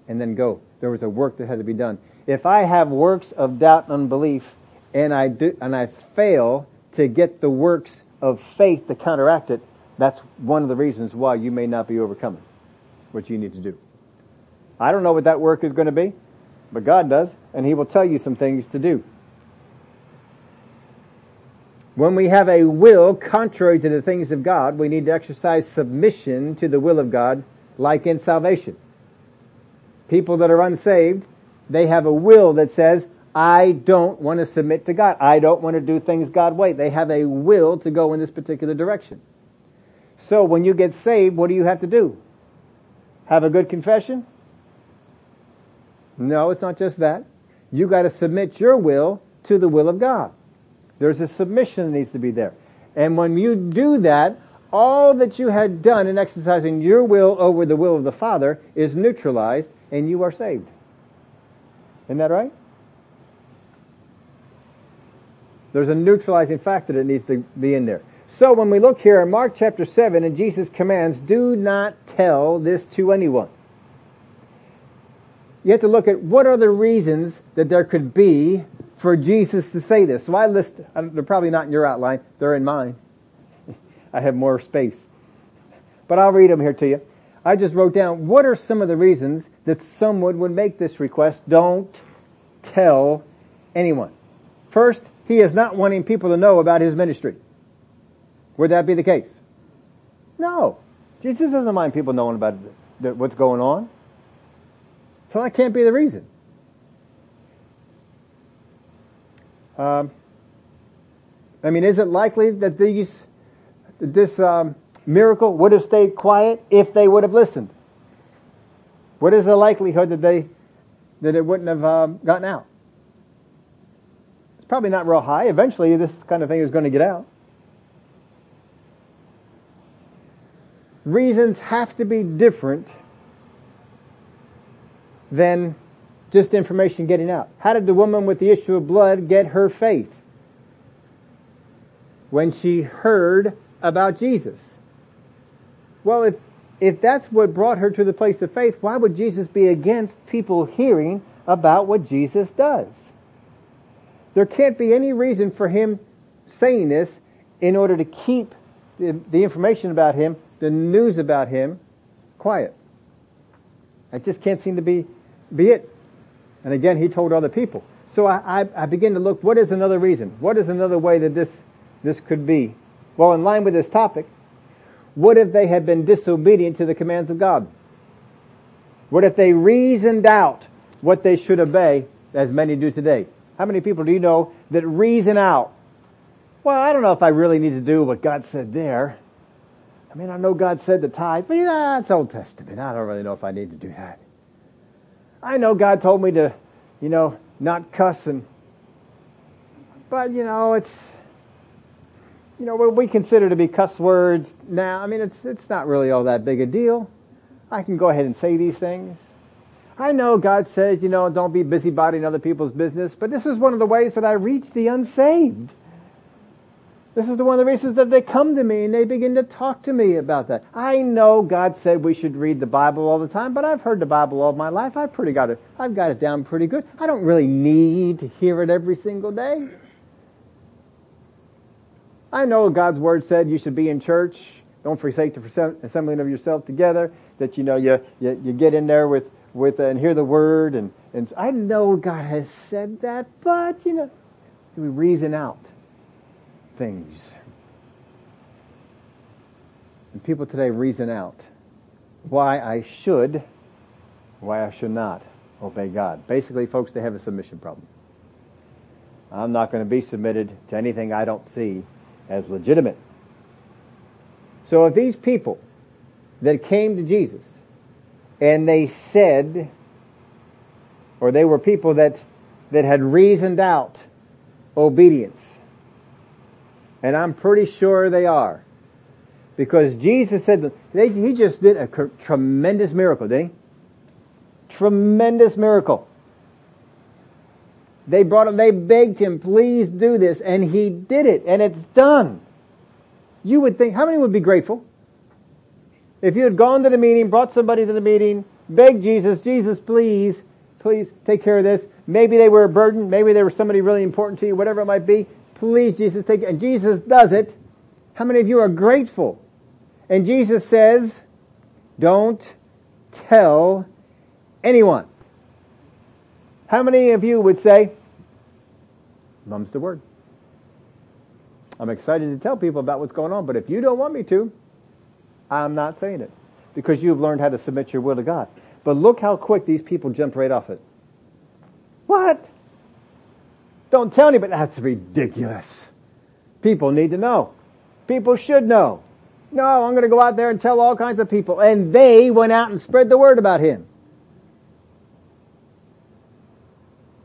and then go. There was a work that had to be done. If I have works of doubt and unbelief and I do, and I fail to get the works of faith to counteract it, that's one of the reasons why you may not be overcoming what you need to do. I don't know what that work is going to be, but God does, and He will tell you some things to do. When we have a will contrary to the things of God, we need to exercise submission to the will of God, like in salvation. People that are unsaved, they have a will that says, I don't want to submit to God. I don't want to do things God way. They have a will to go in this particular direction. So when you get saved, what do you have to do? Have a good confession? No, it's not just that. You gotta submit your will to the will of God. There's a submission that needs to be there. And when you do that, all that you had done in exercising your will over the will of the Father is neutralized and you are saved. Isn't that right? There's a neutralizing factor that needs to be in there. So when we look here in Mark chapter 7 and Jesus commands, do not tell this to anyone. You have to look at what are the reasons that there could be for Jesus to say this. So I list, um, they're probably not in your outline, they're in mine. I have more space. But I'll read them here to you. I just wrote down, what are some of the reasons that someone would make this request? Don't tell anyone. First, he is not wanting people to know about his ministry. Would that be the case? No. Jesus doesn't mind people knowing about what's going on. So that can't be the reason. Um, I mean, is it likely that these, this um, miracle would have stayed quiet if they would have listened? What is the likelihood that they that it wouldn't have um, gotten out? It's probably not real high. Eventually, this kind of thing is going to get out. Reasons have to be different than just information getting out. How did the woman with the issue of blood get her faith? When she heard about Jesus. Well, if, if that's what brought her to the place of faith, why would Jesus be against people hearing about what Jesus does? There can't be any reason for him saying this in order to keep the, the information about him, the news about him, quiet. I just can't seem to be, be it. And again, he told other people. So I, I, I begin to look, what is another reason? What is another way that this this could be? Well, in line with this topic, what if they had been disobedient to the commands of God? What if they reasoned out what they should obey as many do today? How many people do you know that reason out? Well, I don't know if I really need to do what God said there. I mean, I know God said the tithe, but yeah, it's Old Testament. I don't really know if I need to do that. I know God told me to, you know, not cuss and, but you know, it's, you know, what we consider to be cuss words now, I mean, it's, it's not really all that big a deal. I can go ahead and say these things. I know God says, you know, don't be busybody in other people's business, but this is one of the ways that I reach the unsaved. This is the one of the reasons that they come to me and they begin to talk to me about that. I know God said we should read the Bible all the time, but I've heard the Bible all my life. I've pretty got it, I've got it down pretty good. I don't really need to hear it every single day. I know God's Word said you should be in church. Don't forsake the assembling of yourself together. That you know you, you, you get in there with, with, uh, and hear the Word and, and I know God has said that, but you know, we reason out things. And people today reason out why I should, why I should not obey God. Basically, folks, they have a submission problem. I'm not going to be submitted to anything I don't see as legitimate. So if these people that came to Jesus and they said, or they were people that, that had reasoned out obedience, and I'm pretty sure they are. Because Jesus said, they, He just did a tremendous miracle, didn't He? Tremendous miracle. They brought him, they begged him, please do this, and he did it, and it's done. You would think, how many would be grateful? If you had gone to the meeting, brought somebody to the meeting, begged Jesus, Jesus, please, please take care of this. Maybe they were a burden, maybe they were somebody really important to you, whatever it might be. Please, Jesus, take it. And Jesus does it. How many of you are grateful? And Jesus says, don't tell anyone. How many of you would say, mum's the word? I'm excited to tell people about what's going on, but if you don't want me to, I'm not saying it. Because you've learned how to submit your will to God. But look how quick these people jump right off it. What? Don't tell anybody. That's ridiculous. People need to know. People should know. No, I'm going to go out there and tell all kinds of people. And they went out and spread the word about him.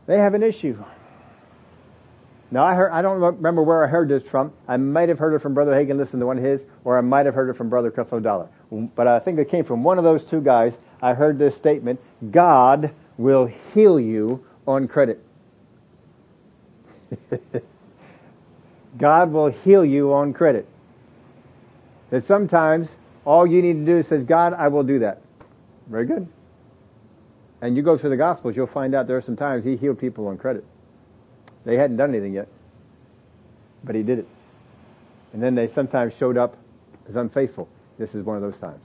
They have an issue. Now I heard, I don't remember where I heard this from. I might have heard it from Brother Hagin, listen to one of his, or I might have heard it from Brother Creflo Dollar. But I think it came from one of those two guys. I heard this statement, God will heal you on credit. God will heal you on credit. That sometimes all you need to do is say, God, I will do that. Very good. And you go through the Gospels, you'll find out there are some times He healed people on credit. They hadn't done anything yet. But He did it. And then they sometimes showed up as unfaithful. This is one of those times.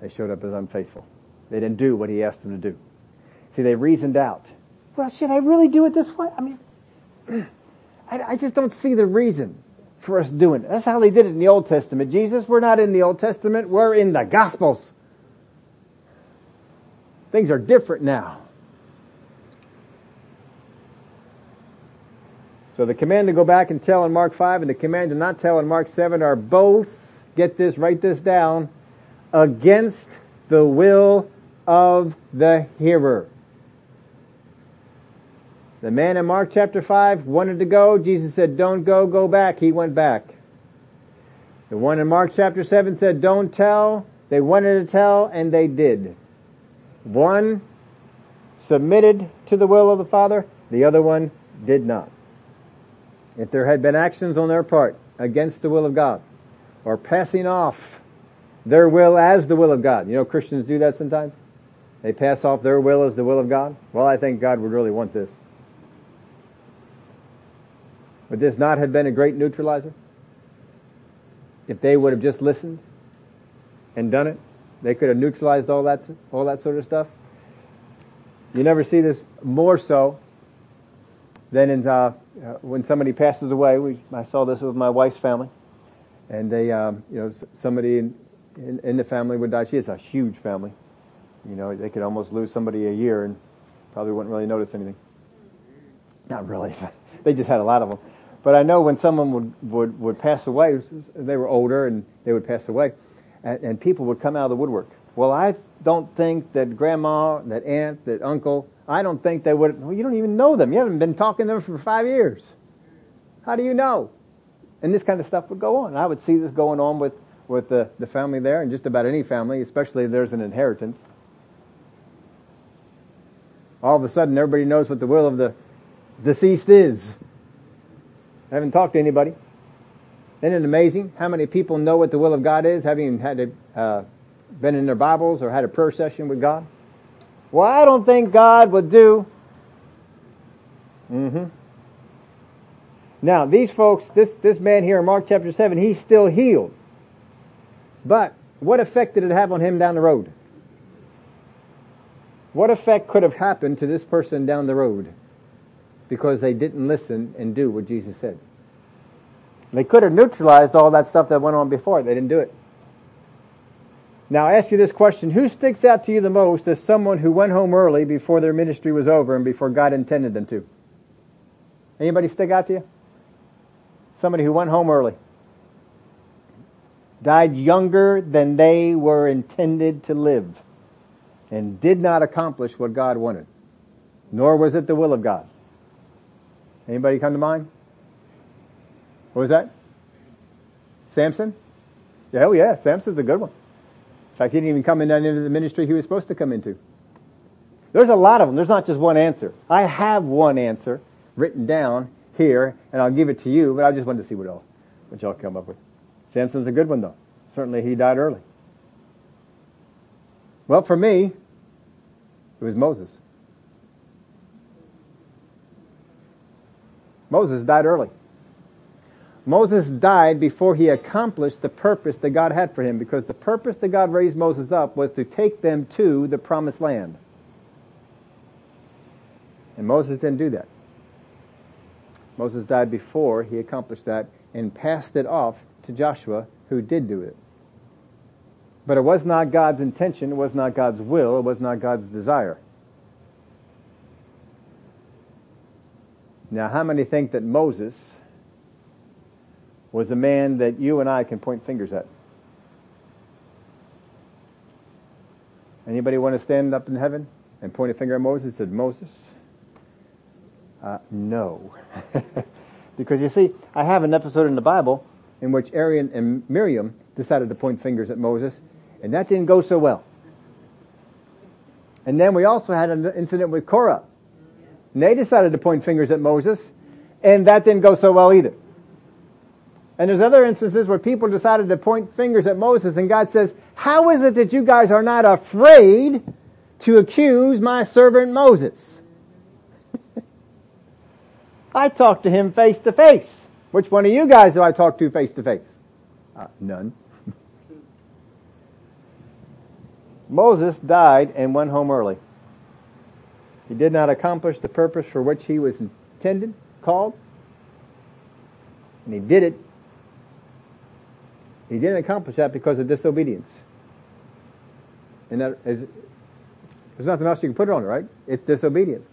They showed up as unfaithful. They didn't do what He asked them to do. See, they reasoned out well, should I really do it this way? I mean, I, I just don't see the reason for us doing it. That's how they did it in the Old Testament. Jesus, we're not in the Old Testament, we're in the Gospels. Things are different now. So the command to go back and tell in Mark 5 and the command to not tell in Mark 7 are both, get this, write this down, against the will of the hearer. The man in Mark chapter 5 wanted to go. Jesus said, don't go, go back. He went back. The one in Mark chapter 7 said, don't tell. They wanted to tell and they did. One submitted to the will of the Father. The other one did not. If there had been actions on their part against the will of God or passing off their will as the will of God. You know Christians do that sometimes? They pass off their will as the will of God. Well, I think God would really want this. Would this not have been a great neutralizer? If they would have just listened and done it, they could have neutralized all that, all that sort of stuff. You never see this more so than in, uh, uh, when somebody passes away, we, I saw this with my wife's family, and they, um, you know, somebody in, in, in the family would die. She has a huge family. You know, they could almost lose somebody a year and probably wouldn't really notice anything. Not really. they just had a lot of them. But I know when someone would, would, would pass away, they were older and they would pass away, and, and people would come out of the woodwork. Well, I don't think that grandma, that aunt, that uncle, I don't think they would, well, you don't even know them. You haven't been talking to them for five years. How do you know? And this kind of stuff would go on. I would see this going on with, with the, the family there and just about any family, especially if there's an inheritance. All of a sudden everybody knows what the will of the deceased is. I haven't talked to anybody. Isn't it amazing how many people know what the will of God is, having had to, uh, been in their Bibles or had a prayer session with God? Well, I don't think God would do. Mm-hmm. Now, these folks, this, this man here in Mark chapter 7, he's still healed. But what effect did it have on him down the road? What effect could have happened to this person down the road because they didn't listen and do what Jesus said? They could have neutralized all that stuff that went on before. They didn't do it. Now I ask you this question, who sticks out to you the most as someone who went home early before their ministry was over and before God intended them to? Anybody stick out to you? Somebody who went home early. Died younger than they were intended to live and did not accomplish what God wanted. Nor was it the will of God. Anybody come to mind? What was that? Samson? Yeah, oh yeah, Samson's a good one. In fact, he didn't even come in into the ministry he was supposed to come into. There's a lot of them. There's not just one answer. I have one answer written down here, and I'll give it to you, but I just wanted to see what else, what y'all come up with. Samson's a good one though. Certainly he died early. Well, for me, it was Moses. Moses died early. Moses died before he accomplished the purpose that God had for him because the purpose that God raised Moses up was to take them to the promised land. And Moses didn't do that. Moses died before he accomplished that and passed it off to Joshua who did do it. But it was not God's intention, it was not God's will, it was not God's desire. Now how many think that Moses was a man that you and I can point fingers at. Anybody want to stand up in heaven and point a finger at Moses? Said Moses? Uh, no, because you see, I have an episode in the Bible in which Aaron and Miriam decided to point fingers at Moses, and that didn't go so well. And then we also had an incident with Korah. And they decided to point fingers at Moses, and that didn't go so well either. And there's other instances where people decided to point fingers at Moses and God says, how is it that you guys are not afraid to accuse my servant Moses? I talked to him face to face. Which one of you guys do I talk to face to face? Uh, none. Moses died and went home early. He did not accomplish the purpose for which he was intended, called, and he did it he didn't accomplish that because of disobedience. And that is, there's nothing else you can put it on, right? It's disobedience.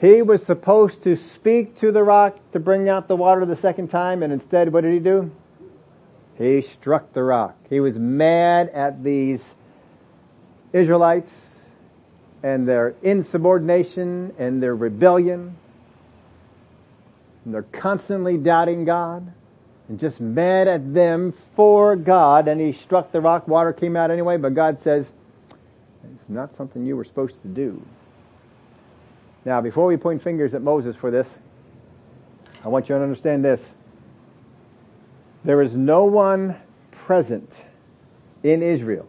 He was supposed to speak to the rock to bring out the water the second time, and instead, what did he do? He struck the rock. He was mad at these Israelites and their insubordination and their rebellion. And they're constantly doubting God and just mad at them for God, and he struck the rock, water came out anyway, but God says, it's not something you were supposed to do. Now, before we point fingers at Moses for this, I want you to understand this. There is no one present in Israel.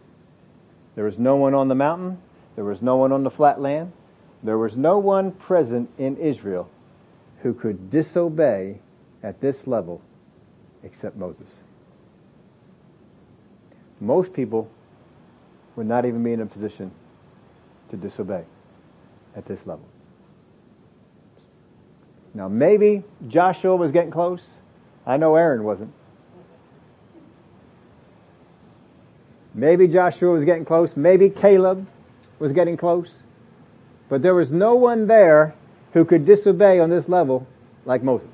There was no one on the mountain. There was no one on the flat land. There was no one present in Israel who could disobey at this level except Moses. Most people would not even be in a position to disobey at this level. Now maybe Joshua was getting close. I know Aaron wasn't. Maybe Joshua was getting close. Maybe Caleb was getting close. But there was no one there who could disobey on this level like Moses.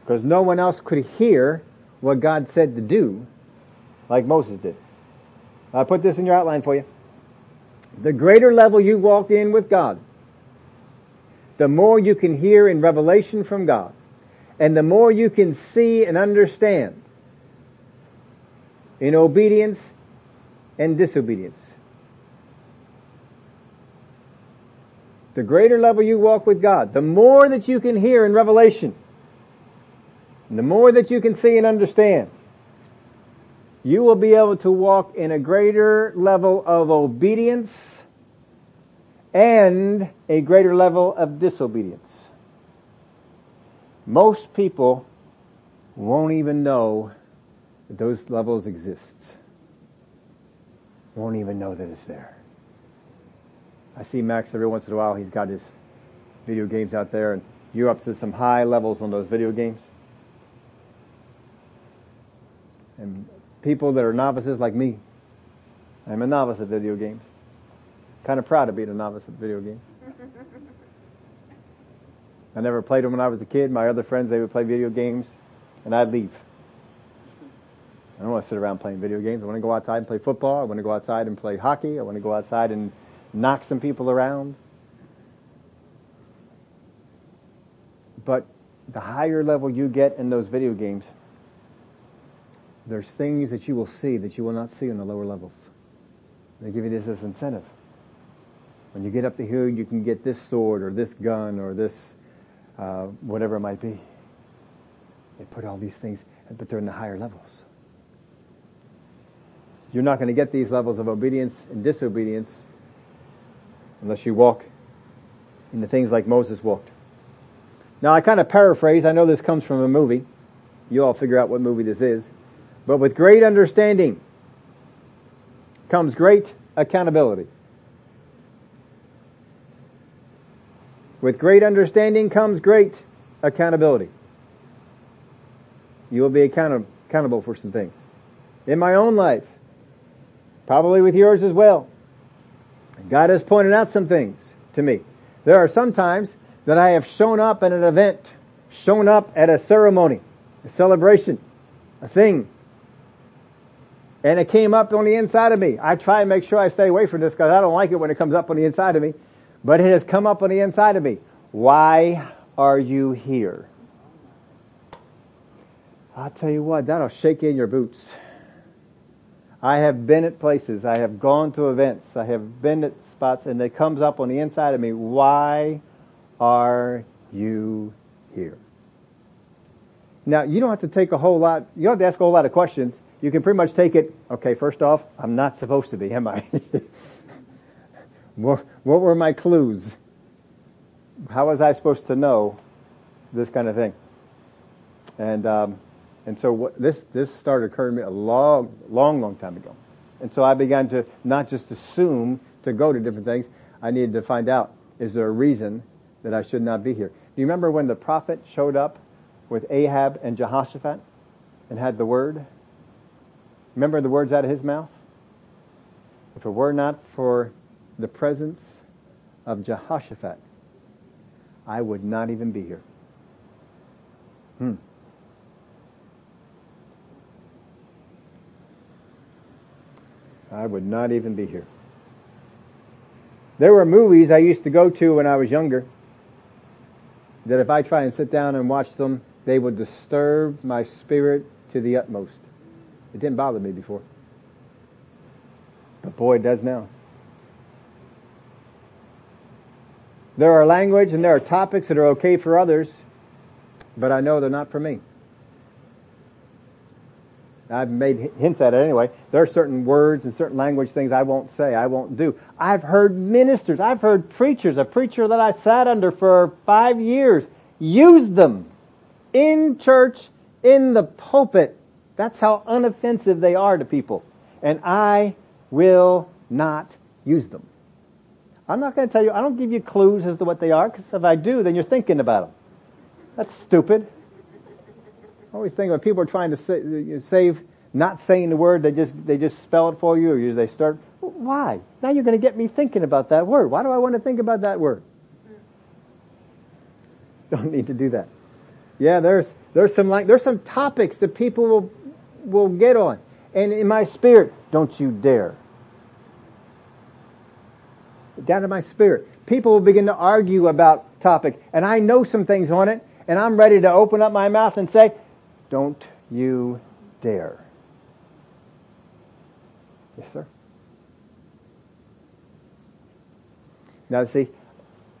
Because no one else could hear what God said to do like Moses did. I put this in your outline for you. The greater level you walk in with God, the more you can hear in revelation from God, and the more you can see and understand in obedience and disobedience. The greater level you walk with God, the more that you can hear in revelation, the more that you can see and understand, you will be able to walk in a greater level of obedience and a greater level of disobedience. Most people won't even know that those levels exist. Won't even know that it's there. I see Max every once in a while, he's got his video games out there and you're up to some high levels on those video games. And people that are novices like me, I'm a novice at video games. Kind of proud of being a novice at video games. I never played them when I was a kid. My other friends, they would play video games and I'd leave. I don't want to sit around playing video games. I want to go outside and play football. I want to go outside and play hockey. I want to go outside and knock some people around. But the higher level you get in those video games, there's things that you will see that you will not see in the lower levels. They give you this as incentive. When you get up the hill, you can get this sword or this gun or this, uh, whatever it might be. They put all these things, but they're in the higher levels. You're not going to get these levels of obedience and disobedience unless you walk in the things like Moses walked. Now I kind of paraphrase, I know this comes from a movie. You all figure out what movie this is. But with great understanding comes great accountability. With great understanding comes great accountability. You will be account- accountable for some things. In my own life, probably with yours as well. God has pointed out some things to me. There are some times that I have shown up at an event, shown up at a ceremony, a celebration, a thing, and it came up on the inside of me. I try and make sure I stay away from this because I don't like it when it comes up on the inside of me, but it has come up on the inside of me. Why are you here? I'll tell you what, that'll shake in your boots. I have been at places, I have gone to events, I have been at spots, and it comes up on the inside of me, why are you here? Now, you don't have to take a whole lot, you don't have to ask a whole lot of questions you can pretty much take it, okay, first off, I'm not supposed to be, am I? what, what were my clues? How was I supposed to know this kind of thing? And, um, and so what, this, this started occurring to me a long, long, long time ago. And so I began to not just assume to go to different things. I needed to find out, is there a reason that I should not be here? Do you remember when the prophet showed up with Ahab and Jehoshaphat and had the word? Remember the words out of his mouth? If it were not for the presence of Jehoshaphat, I would not even be here. Hmm. I would not even be here. There were movies I used to go to when I was younger that if I try and sit down and watch them, they would disturb my spirit to the utmost. It didn't bother me before. But boy, it does now. There are language and there are topics that are okay for others, but I know they're not for me. I've made hints at it anyway. There are certain words and certain language things I won't say, I won't do. I've heard ministers, I've heard preachers, a preacher that I sat under for five years, use them in church, in the pulpit, that's how unoffensive they are to people. And I will not use them. I'm not going to tell you, I don't give you clues as to what they are, because if I do, then you're thinking about them. That's stupid. I always think when people are trying to say, save, not saying the word, they just, they just spell it for you, or they start, why? Now you're going to get me thinking about that word. Why do I want to think about that word? Don't need to do that. Yeah, there's, there's some like, there's some topics that people will, will get on. And in my spirit, don't you dare. Down in my spirit. People will begin to argue about topic. And I know some things on it. And I'm ready to open up my mouth and say, don't you dare. Yes, sir. Now see,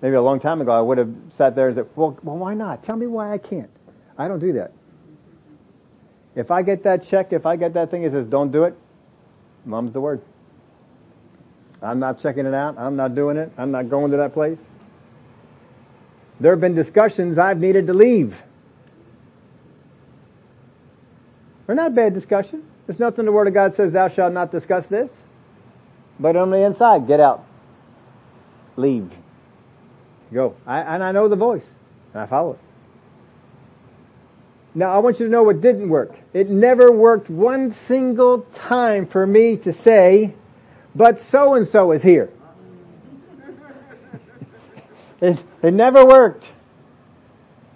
maybe a long time ago I would have sat there and said, well, well why not? Tell me why I can't. I don't do that. If I get that check, if I get that thing that says don't do it, mum's the word. I'm not checking it out. I'm not doing it. I'm not going to that place. There have been discussions I've needed to leave. They're not bad discussion. There's nothing the Word of God says, thou shalt not discuss this. But on the inside, get out. Leave. Go. I, and I know the voice. And I follow it. Now I want you to know what didn't work. It never worked one single time for me to say, but so and so is here. it, it never worked.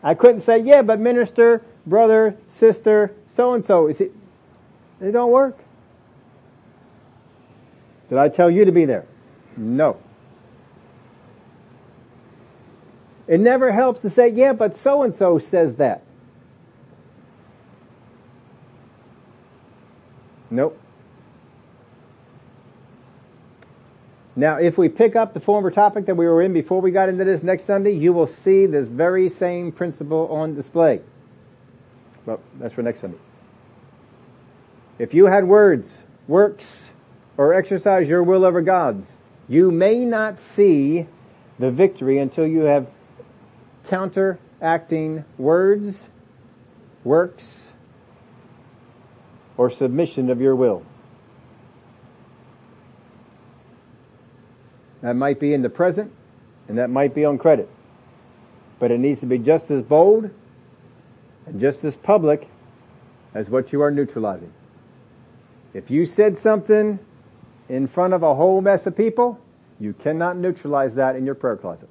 I couldn't say, yeah, but minister, brother, sister, so and so is it. They don't work. Did I tell you to be there? No. It never helps to say, yeah, but so and so says that. Nope. Now, if we pick up the former topic that we were in before we got into this next Sunday, you will see this very same principle on display. That's for next Sunday. If you had words, works, or exercise your will over God's, you may not see the victory until you have counteracting words, works, or submission of your will. That might be in the present, and that might be on credit. But it needs to be just as bold and just as public as what you are neutralizing. If you said something in front of a whole mess of people, you cannot neutralize that in your prayer closet.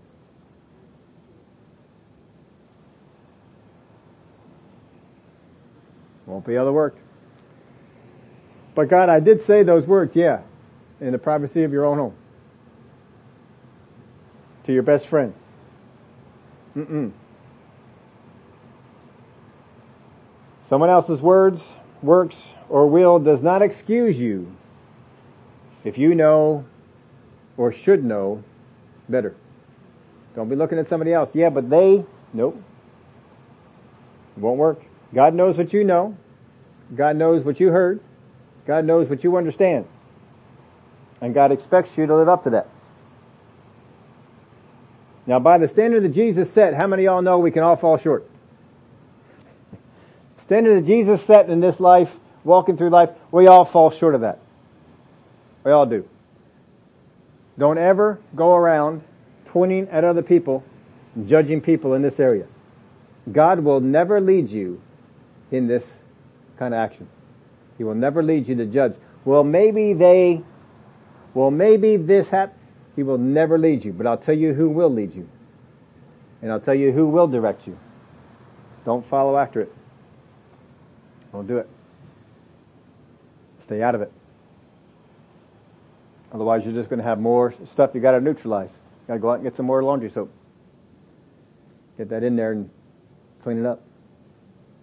Won't be able to work. But God, I did say those words, yeah, in the privacy of your own home. To your best friend. Mm-mm. Someone else's words, works, or will does not excuse you if you know or should know better. Don't be looking at somebody else. Yeah, but they, nope. It won't work. God knows what you know. God knows what you heard. God knows what you understand. And God expects you to live up to that. Now by the standard that Jesus set, how many of y'all know we can all fall short? Standard that Jesus set in this life, walking through life, we all fall short of that. We all do. Don't ever go around pointing at other people, judging people in this area. God will never lead you in this kind of action. He will never lead you to judge. Well, maybe they, well, maybe this happened. He will never lead you, but I'll tell you who will lead you. And I'll tell you who will direct you. Don't follow after it. Don't do it. Stay out of it. Otherwise you're just going to have more stuff you got to neutralize. Got to go out and get some more laundry soap. Get that in there and clean it up.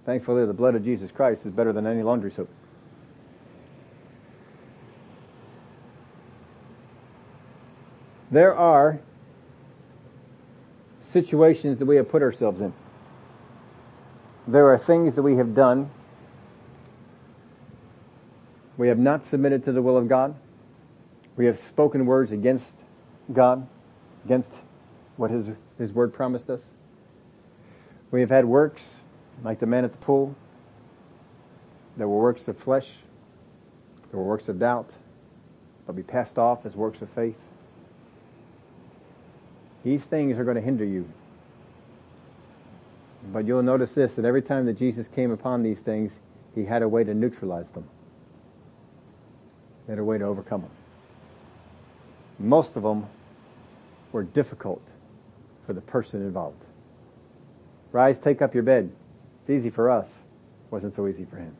Thankfully the blood of Jesus Christ is better than any laundry soap. There are situations that we have put ourselves in. There are things that we have done. We have not submitted to the will of God. We have spoken words against God, against what His, His Word promised us. We have had works, like the man at the pool, that were works of flesh, that were works of doubt, but be passed off as works of faith. These things are going to hinder you. But you'll notice this, that every time that Jesus came upon these things, he had a way to neutralize them. Had a way to overcome them. Most of them were difficult for the person involved. Rise, take up your bed. It's easy for us. Wasn't so easy for him.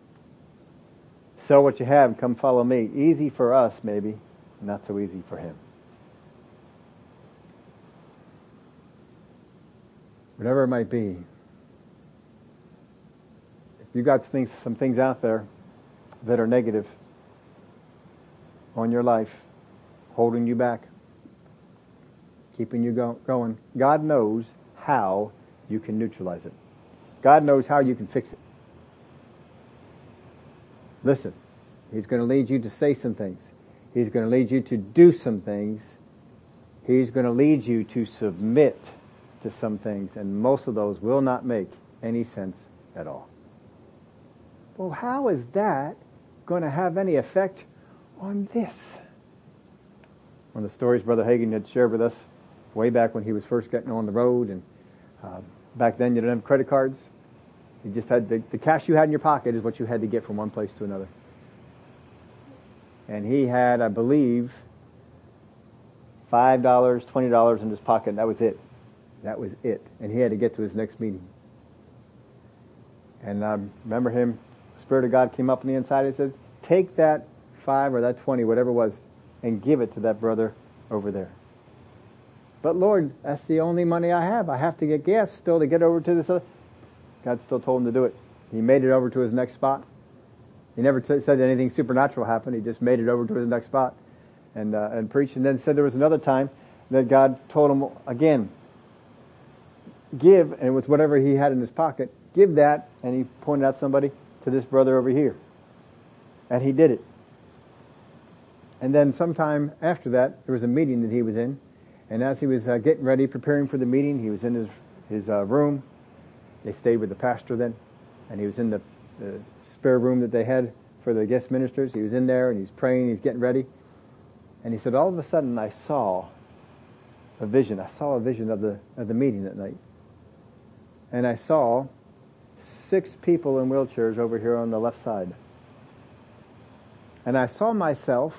Sell what you have, come follow me. Easy for us, maybe. Not so easy for him. Whatever it might be, if you got some things out there that are negative on your life, holding you back, keeping you go, going, God knows how you can neutralize it. God knows how you can fix it. Listen, He's going to lead you to say some things. He's going to lead you to do some things. He's going to lead you to submit to some things, and most of those will not make any sense at all. Well, how is that going to have any effect on this? One of the stories Brother Hagin had shared with us way back when he was first getting on the road, and uh, back then you didn't have credit cards. You just had the, the cash you had in your pocket is what you had to get from one place to another. And he had, I believe, five dollars, twenty dollars in his pocket. And that was it. That was it. And he had to get to his next meeting. And I remember him, the Spirit of God came up on the inside and said, take that five or that twenty, whatever it was, and give it to that brother over there. But Lord, that's the only money I have. I have to get gas still to get over to this other. God still told him to do it. He made it over to his next spot. He never t- said anything supernatural happened. He just made it over to his next spot and uh, and preached. And then said there was another time that God told him again, give, and with whatever he had in his pocket, give that. And he pointed out somebody to this brother over here, and he did it. And then sometime after that, there was a meeting that he was in, and as he was uh, getting ready, preparing for the meeting, he was in his his uh, room. They stayed with the pastor then, and he was in the, the spare room that they had for the guest ministers. He was in there and he's praying, he's getting ready. And he said, all of a sudden I saw a vision. I saw a vision of the, of the meeting that night. And I saw six people in wheelchairs over here on the left side. And I saw myself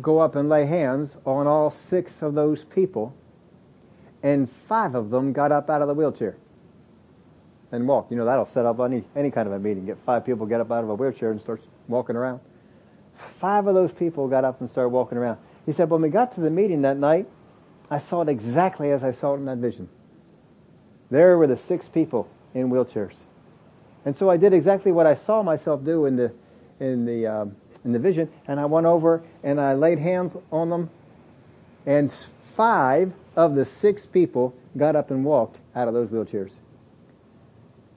go up and lay hands on all six of those people, and five of them got up out of the wheelchair and walk. You know, that'll set up any, any kind of a meeting. Get five people get up out of a wheelchair and start walking around. Five of those people got up and started walking around. He said, when we got to the meeting that night, I saw it exactly as I saw it in that vision. There were the six people in wheelchairs. And so I did exactly what I saw myself do in the, in the, um, in the vision, and I went over and I laid hands on them, and five of the six people got up and walked out of those wheelchairs.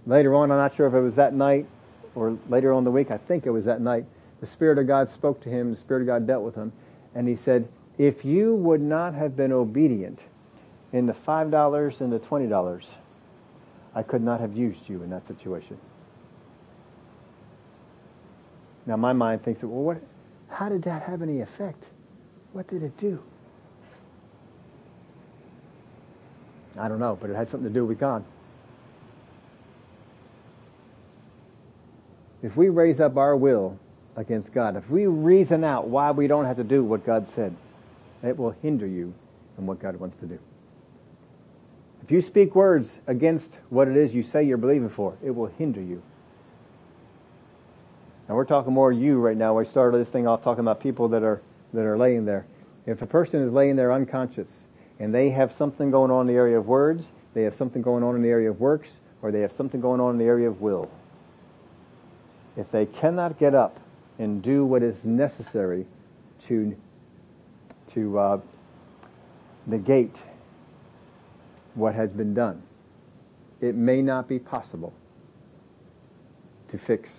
Later on, I'm not sure if it was that night or later on the week, I think it was that night, the Spirit of God spoke to him, the Spirit of God dealt with him, and he said, if you would not have been obedient in the $5 and the $20, I could not have used you in that situation. Now my mind thinks, well, what, how did that have any effect? What did it do? I don't know, but it had something to do with God. if we raise up our will against God, if we reason out why we don't have to do what God said, it will hinder you in what God wants to do. If you speak words against what it is you say you're believing for, it will hinder you. Now we're talking more you right now. We started this thing off talking about people that are, that are laying there. If a person is laying there unconscious and they have something going on in the area of words, they have something going on in the area of works, or they have something going on in the area of will, if they cannot get up and do what is necessary to to uh, negate what has been done, it may not be possible to fix,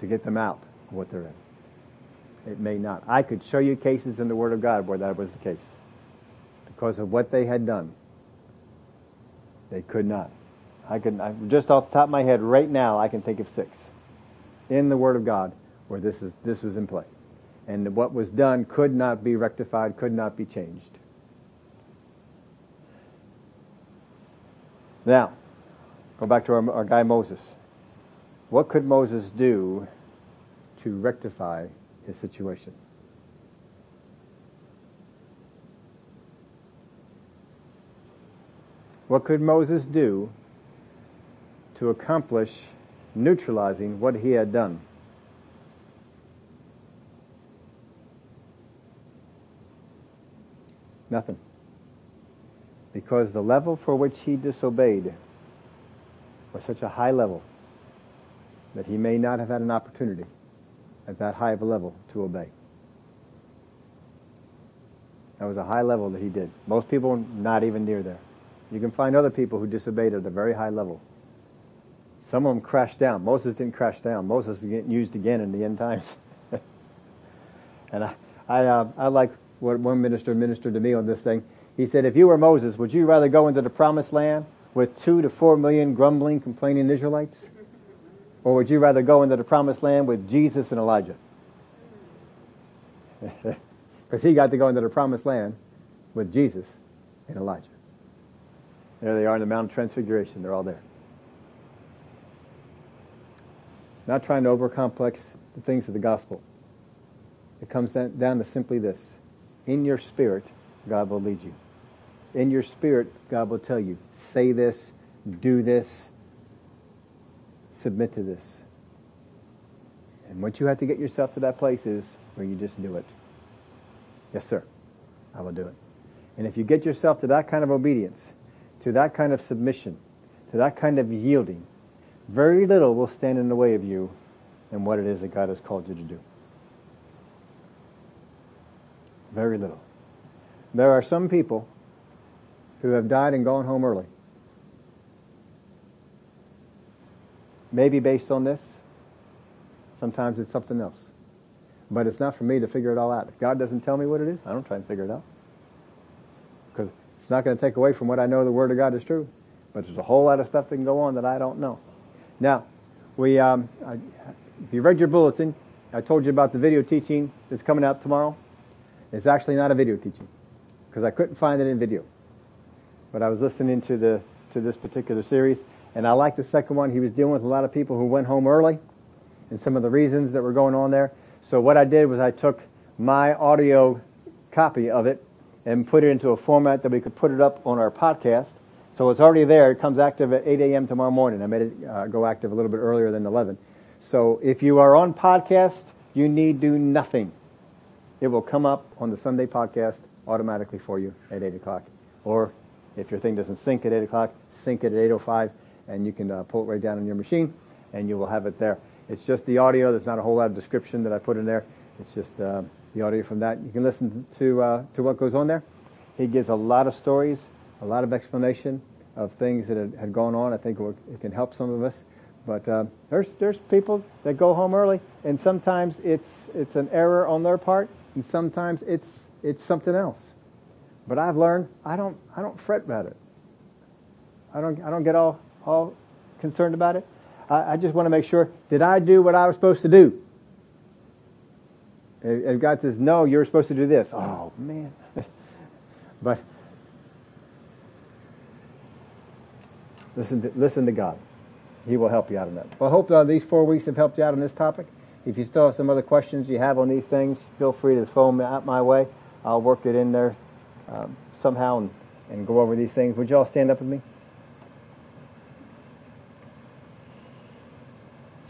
to get them out of what they're in. It may not. I could show you cases in the Word of God where that was the case. Because of what they had done, they could not. I could, I, just off the top of my head right now, I can think of six in the Word of God where this is, this was in play. And what was done could not be rectified, could not be changed. Now, go back to our, our guy Moses. What could Moses do to rectify his situation? What could Moses do to accomplish neutralizing what he had done? Nothing. Because the level for which he disobeyed was such a high level that he may not have had an opportunity at that high of a level to obey. That was a high level that he did. Most people not even near there. You can find other people who disobeyed at a very high level. Some of them crashed down. Moses didn't crash down. Moses is getting used again in the end times. and I, I, uh, I like what one minister ministered to me on this thing. He said, if you were Moses, would you rather go into the promised land with two to four million grumbling, complaining Israelites? Or would you rather go into the promised land with Jesus and Elijah? Because he got to go into the promised land with Jesus and Elijah. There they are in the Mount of Transfiguration. They're all there. Not trying to overcomplex the things of the gospel. It comes down to simply this. In your spirit, God will lead you. In your spirit, God will tell you, say this, do this, submit to this. And what you have to get yourself to that place is where you just do it. Yes, sir. I will do it. And if you get yourself to that kind of obedience, to that kind of submission, to that kind of yielding, very little will stand in the way of you and what it is that God has called you to do. Very little. There are some people who have died and gone home early. Maybe based on this. Sometimes it's something else. But it's not for me to figure it all out. If God doesn't tell me what it is, I don't try and figure it out. Because it's not going to take away from what I know the Word of God is true. But there's a whole lot of stuff that can go on that I don't know. Now, we, um, I, if you read your bulletin, I told you about the video teaching that's coming out tomorrow. It's actually not a video teaching because I couldn't find it in video. But I was listening to the to this particular series, and I like the second one. He was dealing with a lot of people who went home early, and some of the reasons that were going on there. So what I did was I took my audio copy of it and put it into a format that we could put it up on our podcast. So it's already there. It comes active at 8 a.m. tomorrow morning. I made it uh, go active a little bit earlier than 11. So if you are on podcast, you need do nothing. It will come up on the Sunday podcast automatically for you at 8 o'clock. Or if your thing doesn't sync at 8 o'clock, sync it at 8.05 and you can uh, pull it right down on your machine and you will have it there. It's just the audio. There's not a whole lot of description that I put in there. It's just uh, the audio from that. You can listen to uh, to what goes on there. He gives a lot of stories, a lot of explanation of things that had, gone on. I think it can help some of us. But uh, there's there's people that go home early, and sometimes it's it's an error on their part, and sometimes it's it's something else. But I've learned I don't I don't fret about it. I don't I don't get all all concerned about it. I, I just want to make sure did I do what I was supposed to do? And God says, no, you're supposed to do this. Oh man. but listen to, listen to God. He will help you out on that. Well, I hope uh, these four weeks have helped you out on this topic. If you still have some other questions you have on these things, feel free to phone me out my way. I'll work it in there um, somehow and, and go over these things. Would you all stand up with me?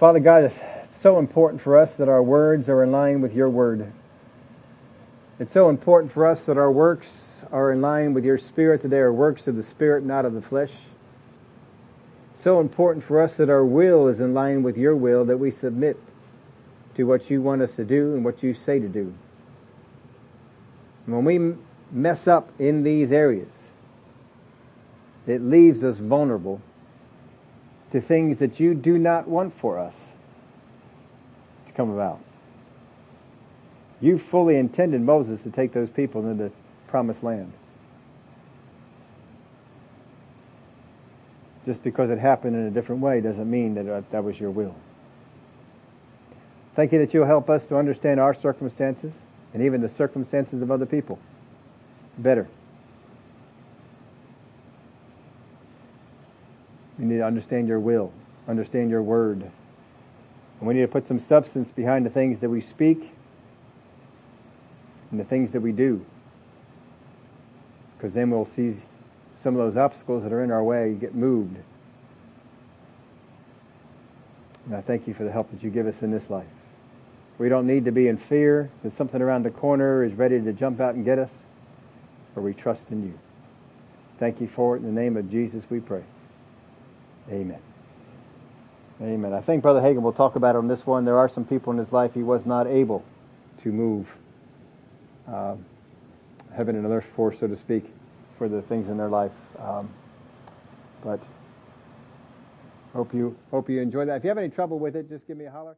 Father God, it's so important for us that our words are in line with your word. It's so important for us that our works are in line with your spirit, that they are works of the spirit, not of the flesh. So important for us that our will is in line with your will, that we submit to what you want us to do and what you say to do. When we mess up in these areas, it leaves us vulnerable to things that you do not want for us to come about. You fully intended Moses to take those people into the promised land. Just because it happened in a different way doesn't mean that uh, that was your will. Thank you that you'll help us to understand our circumstances and even the circumstances of other people better. We need to understand your will, understand your word. And we need to put some substance behind the things that we speak and the things that we do. Because then we'll see some of those obstacles that are in our way get moved. And I thank you for the help that you give us in this life. We don't need to be in fear that something around the corner is ready to jump out and get us, for we trust in you. Thank you for it. In the name of Jesus we pray. Amen. Amen. I think Brother Hagin will talk about it on this one. There are some people in his life he was not able to move uh, heaven and earth for, so to speak, for the things in their life. Um, but hope you hope you enjoy that. If you have any trouble with it, just give me a holler.